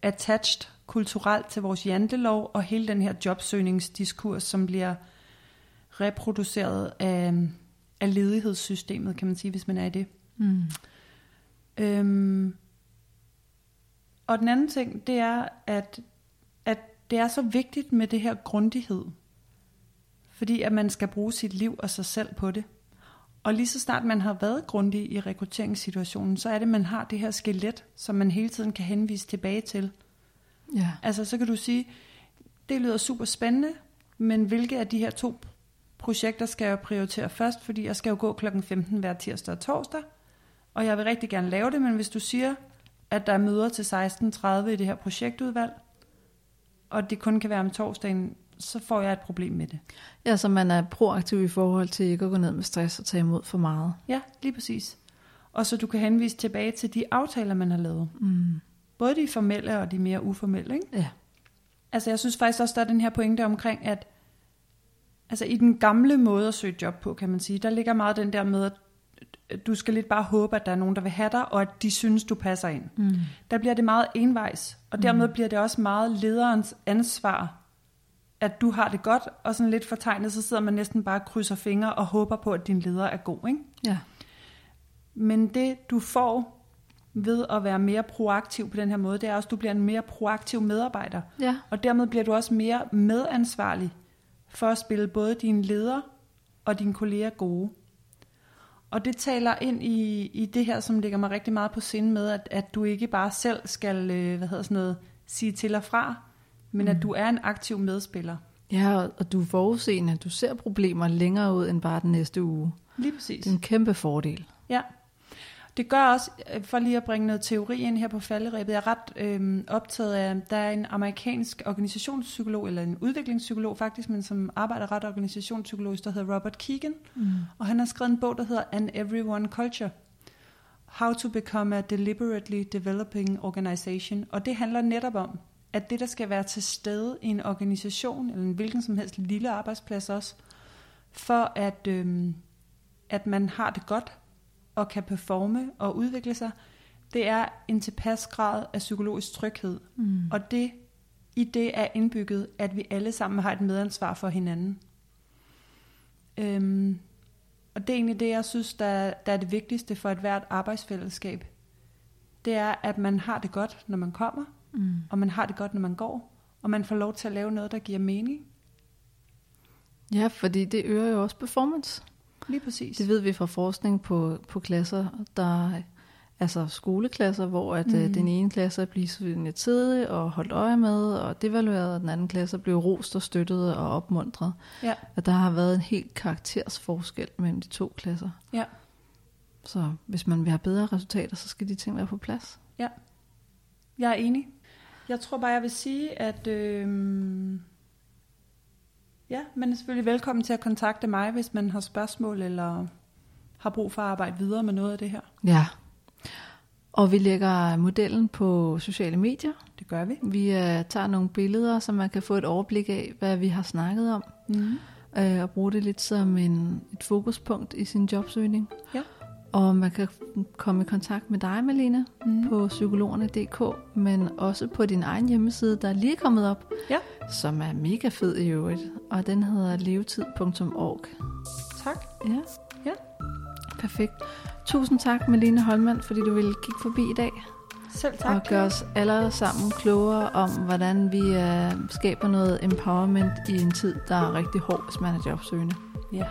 attached kulturelt til vores jantelov og hele den her jobsøgningsdiskurs, som bliver reproduceret af, af ledighedssystemet, kan man sige, hvis man er i det. Mm. Øhm, og den anden ting, det er, at, at det er så vigtigt med det her grundighed. Fordi at man skal bruge sit liv og sig selv på det. Og lige så snart man har været grundig i rekrutteringssituationen, så er det, at man har det her skelet, som man hele tiden kan henvise tilbage til. Ja. Altså så kan du sige, det lyder super spændende, men hvilke af de her to projekter skal jeg prioritere først, fordi jeg skal jo gå klokken 15 hver tirsdag og torsdag, og jeg vil rigtig gerne lave det, men hvis du siger, at der er møder til 16.30 i det her projektudvalg, og det kun kan være om torsdagen, så får jeg et problem med det. ja, så man er proaktiv i forhold til ikke at gå ned med stress og tage imod for meget. Ja, lige præcis. Og så du kan henvise tilbage til de aftaler, man har lavet. Mm. Både de formelle og de mere uformelle, ikke? Ja. Altså jeg synes faktisk også, der er den her pointe omkring, at altså i den gamle måde at søge job på, kan man sige, der ligger meget den der med, at du skal lidt bare håbe, at der er nogen, der vil have dig, og at de synes, du passer ind. Mm. Der bliver det meget envejs, og dermed bliver det også meget lederens ansvar, at du har det godt, og sådan lidt fortegnet, så sidder man næsten bare og krydser fingre og håber på, at din leder er god, ikke? Ja. Men det, du får ved at være mere proaktiv på den her måde, det er også, at du bliver en mere proaktiv medarbejder. Ja. Og dermed bliver du også mere medansvarlig for at spille både dine ledere og dine kolleger gode. Og det taler ind i, i det her, som ligger mig rigtig meget på sinde med, at, at du ikke bare selv skal øh, hvad hedder sådan noget, sige til og fra, men at du er en aktiv medspiller. Ja, og- og du er forudseende. Du ser problemer længere ud end bare den næste uge. Lige præcis. Det er en kæmpe fordel. Ja. Det gør også, øh, for lige at bringe noget teori ind her på falderæbet, jeg er ret øh, optaget af, der er en amerikansk organisationspsykolog, eller en udviklingspsykolog faktisk, men som arbejder ret organisationspsykologisk, der hedder Robert Keegan, Mm. og han har skrevet en bog, der hedder An Everyone Culture. How to become a deliberately developing organization. Og det handler netop om, at det, der skal være til stede i en organisation, eller en hvilken som helst lille arbejdsplads også, for at, øhm, at man har det godt, og kan performe og udvikle sig, det er en tilpas grad af psykologisk tryghed. Mm. Og det, i det er indbygget, at vi alle sammen har et medansvar for hinanden. Øhm, og det er egentlig det, jeg synes, der, der er det vigtigste for et hvert arbejdsfællesskab. Det er, at man har det godt, når man kommer, Mm. og man har det godt, når man går, og man får lov til at lave noget, der giver mening. Ja, fordi det øger jo også performance. Lige præcis. Det ved vi fra forskning på, på klasser, der altså skoleklasser, hvor at, mm. den ene klasse er blevet tidligt og holdt øje med, og devalueret, og den anden klasse blev rost og støttet og opmuntret. Ja. At der har været en helt karaktersforskel mellem de to klasser. Ja. Så hvis man vil have bedre resultater, så skal de ting være på plads. Ja, jeg er enig. Jeg tror bare, jeg vil sige, at øh, ja, man er selvfølgelig velkommen til at kontakte mig, hvis man har spørgsmål eller har brug for at arbejde videre med noget af det her. Ja, og vi lægger modellen på sociale medier. Det gør vi. Vi uh, tager nogle billeder, så man kan få et overblik af, hvad vi har snakket om. Mm. Uh, og bruge det lidt som en, et fokuspunkt i sin jobsøgning. Ja. Og man kan komme i kontakt med dig, Malene, Mm. på psykologerne.dk, men også på din egen hjemmeside, der er lige kommet op, Ja. som er mega fed i øvrigt. Og den hedder levetid.org. Tak. Ja. Ja. Perfekt. Tusind tak, Malene Holmand, fordi du ville kigge forbi i dag. Selv tak. og gøre os alle sammen klogere om, hvordan vi uh, skaber noget empowerment i en tid, der er rigtig hård, hvis man er jobsøgende. Ja.